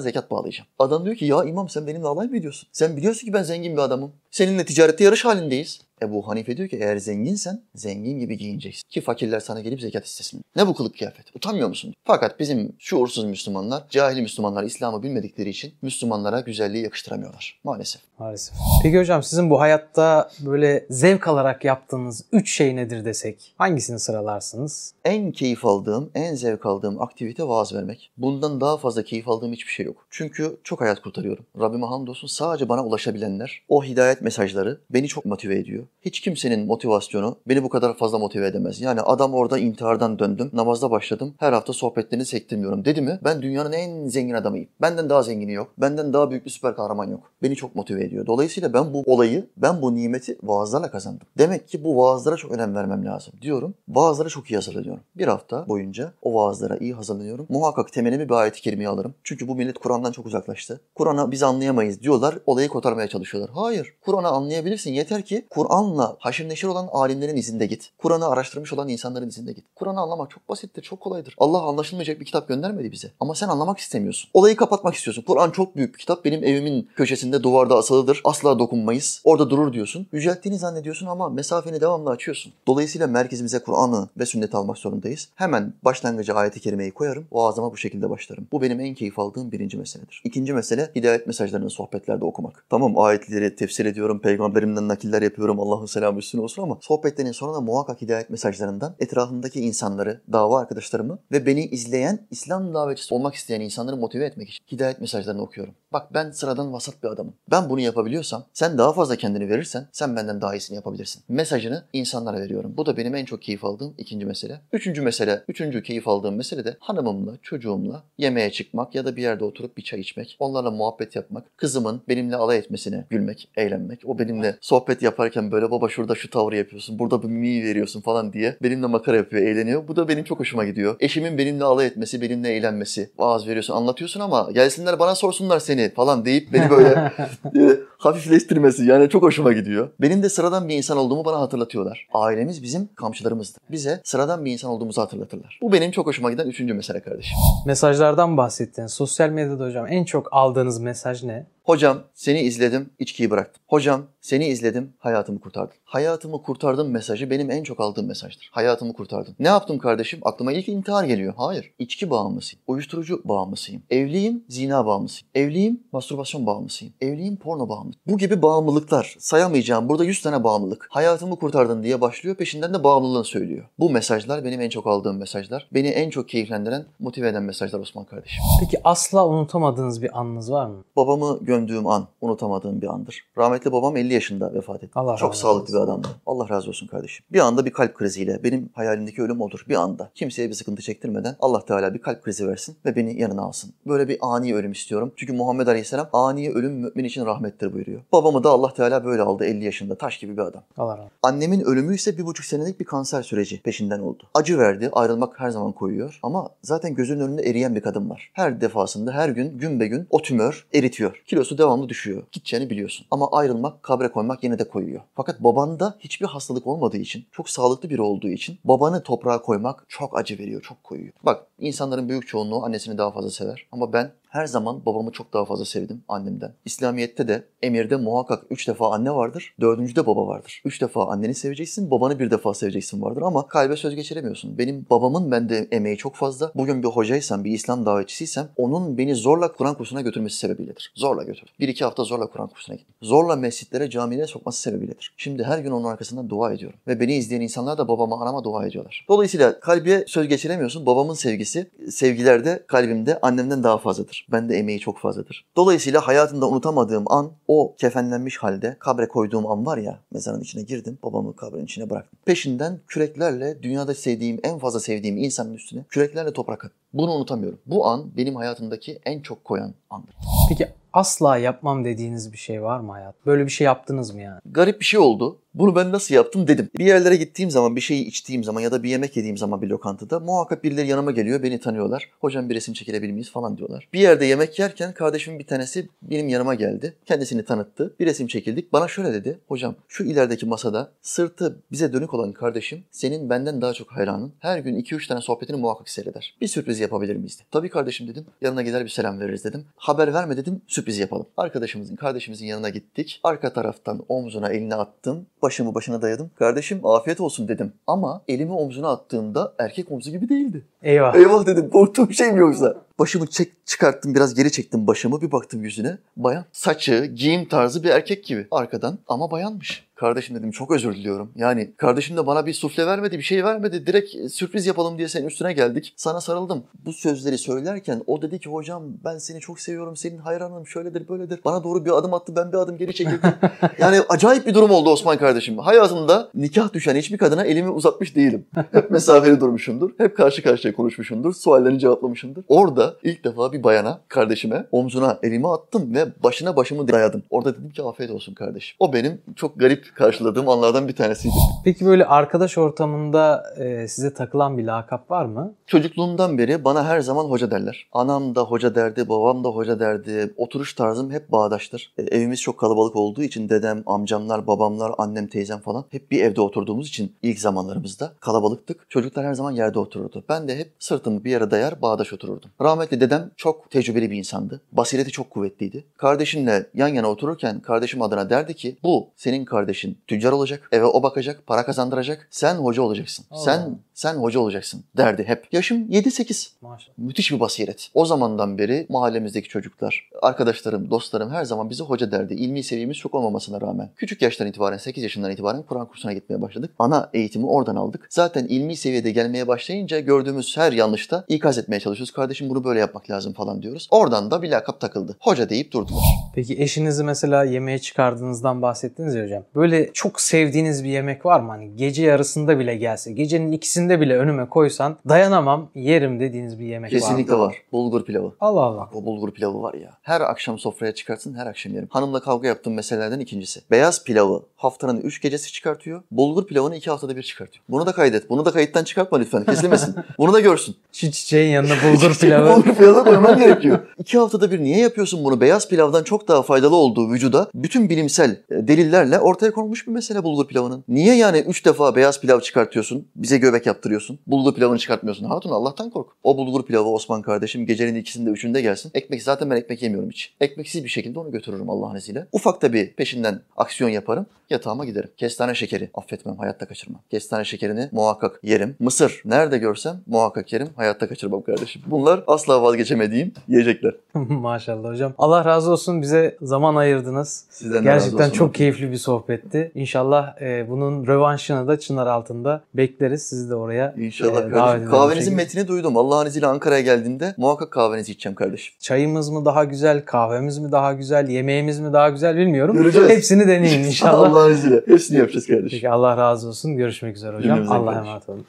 zekat bağlayacağım. Adam diyor ki ya imam sen benimle alay mı ediyorsun? Sen biliyorsun ki ben zengin bir adamım. Seninle ticarette yarış halindeyiz. Ebu Hanife diyor ki eğer zenginsen zengin gibi giyineceksin. Ki fakirler sana gelip zekat istesin. Ne bu kılık kıyafet? Utanmıyor musun? Fakat bizim şuursuz Müslümanlar, cahil Müslümanlar İslam'ı bilmedikleri için Müslümanlara güzelliği yakıştıramıyorlar. Maalesef. Maalesef. Peki hocam sizin bu hayatta böyle zevk alarak yaptığınız üç şey nedir desek hangisini sıralarsınız? En keyif aldığım, en zevk aldığım aktivite vaaz vermek. Bundan daha fazla keyif aldığım hiçbir şey yok. Çünkü çok hayat kurtarıyorum. Rabbime hamdolsun sadece bana ulaşabilenler, o hidayet mesajları beni çok motive ediyor. Hiç kimsenin motivasyonu beni bu kadar fazla motive edemez. Yani adam orada intihardan döndüm, namazda başladım, her hafta sohbetlerini sektirmiyorum dedi mi ben dünyanın en zengin adamıyım. Benden daha zengini yok, benden daha büyük bir süper kahraman yok. Beni çok motive ediyor. Dolayısıyla ben bu olayı, ben bu nimeti vaazlarla kazandım. Demek ki bu vaazlara çok önem vermem lazım diyorum. Vaazlara çok iyi hazırlanıyorum. Bir hafta boyunca o vaazlara iyi hazırlanıyorum. Muhakkak temelimi bir ayet-i kerimeyi alırım. Çünkü bu millet Kur'an'dan çok uzaklaştı. Kur'an'ı biz anlayamayız diyorlar, olayı kotarmaya çalışıyorlar. Hayır, Kur'an'ı anlayabilirsin. Yeter ki Kur'an'la haşir neşir olan alimlerin izinde git. Kur'an'ı araştırmış olan insanların izinde git. Kur'an'ı anlamak çok basittir, çok kolaydır. Allah anlaşılmayacak bir kitap göndermedi bize. Ama sen anlamak istemiyorsun. Olayı kapatmak istiyorsun. Kur'an çok büyük bir kitap. Benim evimin köşesinde duvarda asılıdır. Asla dokunmayız. Orada durur diyorsun. Yücelttiğini zannediyorsun ama mesafeni devamlı açıyorsun. Dolayısıyla merkezimize Kur'an'ı ve sünneti almak zorundayız. Hemen başlangıca ayeti kerimeyi koyarım. O ağzıma bu şekilde başlarım. Bu benim en keyif aldığım birinci meseledir. İkinci mesele hidayet mesajlarını sohbetlerde okumak. Tamam ayetleri tefsir ediyorum. Peygamberimden nakiller yapıyorum. Allah'ın selamı üstüne olsun ama sohbetlerin sonunda muhakkak hidayet mesajlarından etrafımdaki insanları, dava arkadaşlarımı ve beni izleyen İslam davetçisi olmak isteyen insanları motive etmek için hidayet mesajlarını okuyorum. Bak ben sıradan vasat bir adamım. Ben bunu yapabiliyorsam sen daha fazla kendini verirsen sen benden daha iyisini yapabilirsin. Mesajını insanlara veriyorum. Bu da benim en çok keyif aldığım ikinci mesele. Üçüncü mesele, üçüncü keyif aldığım mesele de hanımımla, çocuğumla yemeğe çıkmak ya da bir yerde oturup bir çay içmek. Onlarla muhabbet yapmak. Kızımın benimle alay etmesine gülmek, eğlenmek. O benimle sohbet yaparken böyle baba şurada şu tavrı yapıyorsun, burada bu mimiği veriyorsun falan diye benimle makara yapıyor, eğleniyor. Bu da benim çok hoşuma gidiyor. Eşimin benimle alay etmesi, benimle eğlenmesi. Vaaz veriyorsun, anlatıyorsun ama gelsinler bana sorsunlar seni falan deyip beni böyle hafifleştirmesi yani çok hoşuma gidiyor. Benim de sıradan bir insan olduğumu bana hatırlatıyorlar. Ailemiz bizim kamçılarımızdı. Bize sıradan bir insan olduğumuzu hatırlatırlar. Bu benim çok hoşuma giden üçüncü mesele kardeşim. Mesajlardan bahsettin. Sosyal medyada hocam en çok aldığınız mesaj ne? Hocam seni izledim, içkiyi bıraktım. Hocam seni izledim, hayatımı kurtardın. Hayatımı kurtardın mesajı benim en çok aldığım mesajdır. Hayatımı kurtardın. Ne yaptım kardeşim? Aklıma ilk intihar geliyor. Hayır. İçki bağımlısıyım. Uyuşturucu bağımlısıyım. Evliyim, zina bağımlısıyım. Evliyim, mastürbasyon bağımlısıyım. Evliyim, porno bağımlısıyım. Bu gibi bağımlılıklar sayamayacağım. Burada 100 tane bağımlılık. Hayatımı kurtardın diye başlıyor. Peşinden de bağımlılığını söylüyor. Bu mesajlar benim en çok aldığım mesajlar. Beni en çok keyiflendiren, motive eden mesajlar Osman kardeşim. Peki asla unutamadığınız bir anınız var mı? Babamı gömdüğüm an unutamadığım bir andır. Rahmetli babam 50 yaşında vefat etti. Allah Çok sağlıklı bir adamdı. Allah razı olsun kardeşim. Bir anda bir kalp kriziyle benim hayalimdeki ölüm odur. Bir anda kimseye bir sıkıntı çektirmeden Allah Teala bir kalp krizi versin ve beni yanına alsın. Böyle bir ani ölüm istiyorum. Çünkü Muhammed Aleyhisselam ani ölüm mümin için rahmettir buyuruyor. Veriyor. Babamı da Allah Teala böyle aldı 50 yaşında taş gibi bir adam. Allah razı. Annemin ölümü ise bir buçuk senelik bir kanser süreci peşinden oldu. Acı verdi, ayrılmak her zaman koyuyor. Ama zaten gözünün önünde eriyen bir kadın var. Her defasında, her gün, gün be gün o tümör eritiyor. Kilosu devamlı düşüyor. Gideceğini biliyorsun. Ama ayrılmak, kabre koymak yine de koyuyor. Fakat babanda hiçbir hastalık olmadığı için, çok sağlıklı biri olduğu için babanı toprağa koymak çok acı veriyor, çok koyuyor. Bak insanların büyük çoğunluğu annesini daha fazla sever. Ama ben her zaman babamı çok daha fazla sevdim annemden. İslamiyet'te de emirde muhakkak üç defa anne vardır, dördüncüde baba vardır. Üç defa anneni seveceksin, babanı bir defa seveceksin vardır ama kalbe söz geçiremiyorsun. Benim babamın bende emeği çok fazla. Bugün bir hocaysam, bir İslam davetçisiysem onun beni zorla Kur'an kursuna götürmesi sebebiyledir. Zorla götür. Bir iki hafta zorla Kur'an kursuna gittim. Zorla mescitlere, camilere sokması sebebiyledir. Şimdi her gün onun arkasından dua ediyorum. Ve beni izleyen insanlar da babama, anama dua ediyorlar. Dolayısıyla kalbe söz geçiremiyorsun. Babamın sevgisi, sevgiler de kalbimde annemden daha fazladır. Bende emeği çok fazladır. Dolayısıyla hayatımda unutamadığım an o kefenlenmiş halde kabre koyduğum an var ya mezarın içine girdim babamı kabrin içine bıraktım. Peşinden küreklerle dünyada sevdiğim en fazla sevdiğim insanın üstüne küreklerle toprak attım. Bunu unutamıyorum. Bu an benim hayatımdaki en çok koyan andır. Peki asla yapmam dediğiniz bir şey var mı hayat? Böyle bir şey yaptınız mı yani? Garip bir şey oldu. Bunu ben nasıl yaptım dedim. Bir yerlere gittiğim zaman, bir şeyi içtiğim zaman ya da bir yemek yediğim zaman bir lokantada muhakkak birileri yanıma geliyor, beni tanıyorlar. Hocam bir resim çekilebilir miyiz falan diyorlar. Bir yerde yemek yerken kardeşimin bir tanesi benim yanıma geldi. Kendisini tanıttı. Bir resim çekildik. Bana şöyle dedi. Hocam şu ilerideki masada sırtı bize dönük olan kardeşim senin benden daha çok hayranın. Her gün 2-3 tane sohbetini muhakkak seyreder. Bir sürpriz yapabilir miyiz? dedi. Tabii kardeşim dedim. Yanına gider bir selam veririz dedim. Haber verme dedim. Sürpriz yapalım. Arkadaşımızın, kardeşimizin yanına gittik. Arka taraftan omzuna elini attım. Başımı başına dayadım. Kardeşim afiyet olsun dedim. Ama elimi omzuna attığımda erkek omzu gibi değildi. Eyvah. Eyvah dedim korktuğum şey mi yoksa? Başımı çek, çıkarttım biraz geri çektim başımı bir baktım yüzüne. Bayan. Saçı, giyim tarzı bir erkek gibi arkadan ama bayanmış. Kardeşim dedim çok özür diliyorum. Yani kardeşim de bana bir sufle vermedi, bir şey vermedi. Direkt e, sürpriz yapalım diye senin üstüne geldik. Sana sarıldım. Bu sözleri söylerken o dedi ki hocam ben seni çok seviyorum, senin hayranım şöyledir böyledir. Bana doğru bir adım attı, ben bir adım geri çekildim. yani acayip bir durum oldu Osman kardeşim. Hayatımda nikah düşen hiçbir kadına elimi uzatmış değilim. Hep mesafeli durmuşumdur. Hep karşı karşıya konuşmuşumdur. Suallerini cevaplamışımdır. Orada ilk defa bir bayana, kardeşime omzuna elimi attım ve başına başımı dayadım. Orada dedim ki afiyet olsun kardeşim. O benim çok garip karşıladığım anlardan bir tanesiydi. Peki böyle arkadaş ortamında e, size takılan bir lakap var mı? Çocukluğumdan beri bana her zaman hoca derler. Anam da hoca derdi, babam da hoca derdi. Oturuş tarzım hep bağdaştır. E, evimiz çok kalabalık olduğu için dedem, amcamlar, babamlar, annem, teyzem falan hep bir evde oturduğumuz için ilk zamanlarımızda kalabalıktık. Çocuklar her zaman yerde otururdu. Ben de hep sırtımı bir yere dayar bağdaş otururdum. Rahmetli dedem çok tecrübeli bir insandı. Basireti çok kuvvetliydi. Kardeşimle yan yana otururken kardeşim adına derdi ki bu senin kardeşin tüccar olacak, eve o bakacak, para kazandıracak. Sen hoca olacaksın. Allah. Sen sen hoca olacaksın derdi hep. Yaşım 7-8. Maşallah. Müthiş bir basiret. O zamandan beri mahallemizdeki çocuklar, arkadaşlarım, dostlarım her zaman bize hoca derdi. İlmi seviyemiz çok olmamasına rağmen. Küçük yaştan itibaren, 8 yaşından itibaren Kur'an kursuna gitmeye başladık. Ana eğitimi oradan aldık. Zaten ilmi seviyede gelmeye başlayınca gördüğümüz her yanlışta ikaz etmeye çalışıyoruz. Kardeşim bunu böyle yapmak lazım falan diyoruz. Oradan da bir lakap takıldı. Hoca deyip durdular. Peki eşinizi mesela yemeğe çıkardığınızdan bahsettiniz ya hocam. Böyle çok sevdiğiniz bir yemek var mı? Hani gece yarısında bile gelse, gecenin ikisinde bile önüme koysan dayanamam yerim dediğiniz bir yemek var Kesinlikle var. Bulgur pilavı. Allah Allah. Bak o bulgur pilavı var ya. Her akşam sofraya çıkartsın her akşam yerim. Hanımla kavga yaptığım meselelerden ikincisi. Beyaz pilavı haftanın 3 gecesi çıkartıyor. Bulgur pilavını 2 haftada bir çıkartıyor. Bunu da kaydet. Bunu da kayıttan çıkartma lütfen. Kesilmesin. Bunu da görsün. Şu çiçeğin yanına bulgur pilavı. bulgur pilavı koyman gerekiyor. 2 haftada bir niye yapıyorsun bunu? Beyaz pilavdan çok daha faydalı olduğu vücuda bütün bilimsel e, delillerle ortaya konmuş bir mesele bulgur pilavının. Niye yani 3 defa beyaz pilav çıkartıyorsun? Bize göbek yaptırıyorsun. Bulgur pilavını çıkartmıyorsun. Hatun Allah'tan kork. O bulgur pilavı Osman kardeşim gecenin ikisinde üçünde gelsin. Ekmek zaten ben ekmek yemiyorum hiç. Ekmeksiz bir şekilde onu götürürüm Allah'ın izniyle. Ufak da bir peşinden aksiyon yaparım. Yatağıma giderim. Kestane şekeri affetmem. Hayatta kaçırmam. Kestane şekerini muhakkak yerim. Mısır nerede görsem muhakkak yerim. Hayatta kaçırmam kardeşim. Bunlar asla vazgeçemediğim yiyecekler. Maşallah hocam. Allah razı olsun bize zaman ayırdınız. Sizden de razı Gerçekten olsun. çok keyifli bir sohbetti. İnşallah e, bunun rövanşını da Çınar altında bekleriz. Sizi de oraya İnşallah e, davet Kahvenizin şekilde. metnini duydum. Allah'ın izniyle Ankara'ya geldiğinde muhakkak kahvenizi içeceğim kardeşim. Çayımız mı daha güzel, kahvemiz mi daha güzel, yemeğimiz mi daha güzel bilmiyorum. Göreceğiz. Hepsini deneyin inşallah. Allah'ın izniyle. Hepsini yapacağız kardeşim. Peki Allah razı olsun. Görüşmek üzere hocam. Cümlemize Allah'a emanet olun.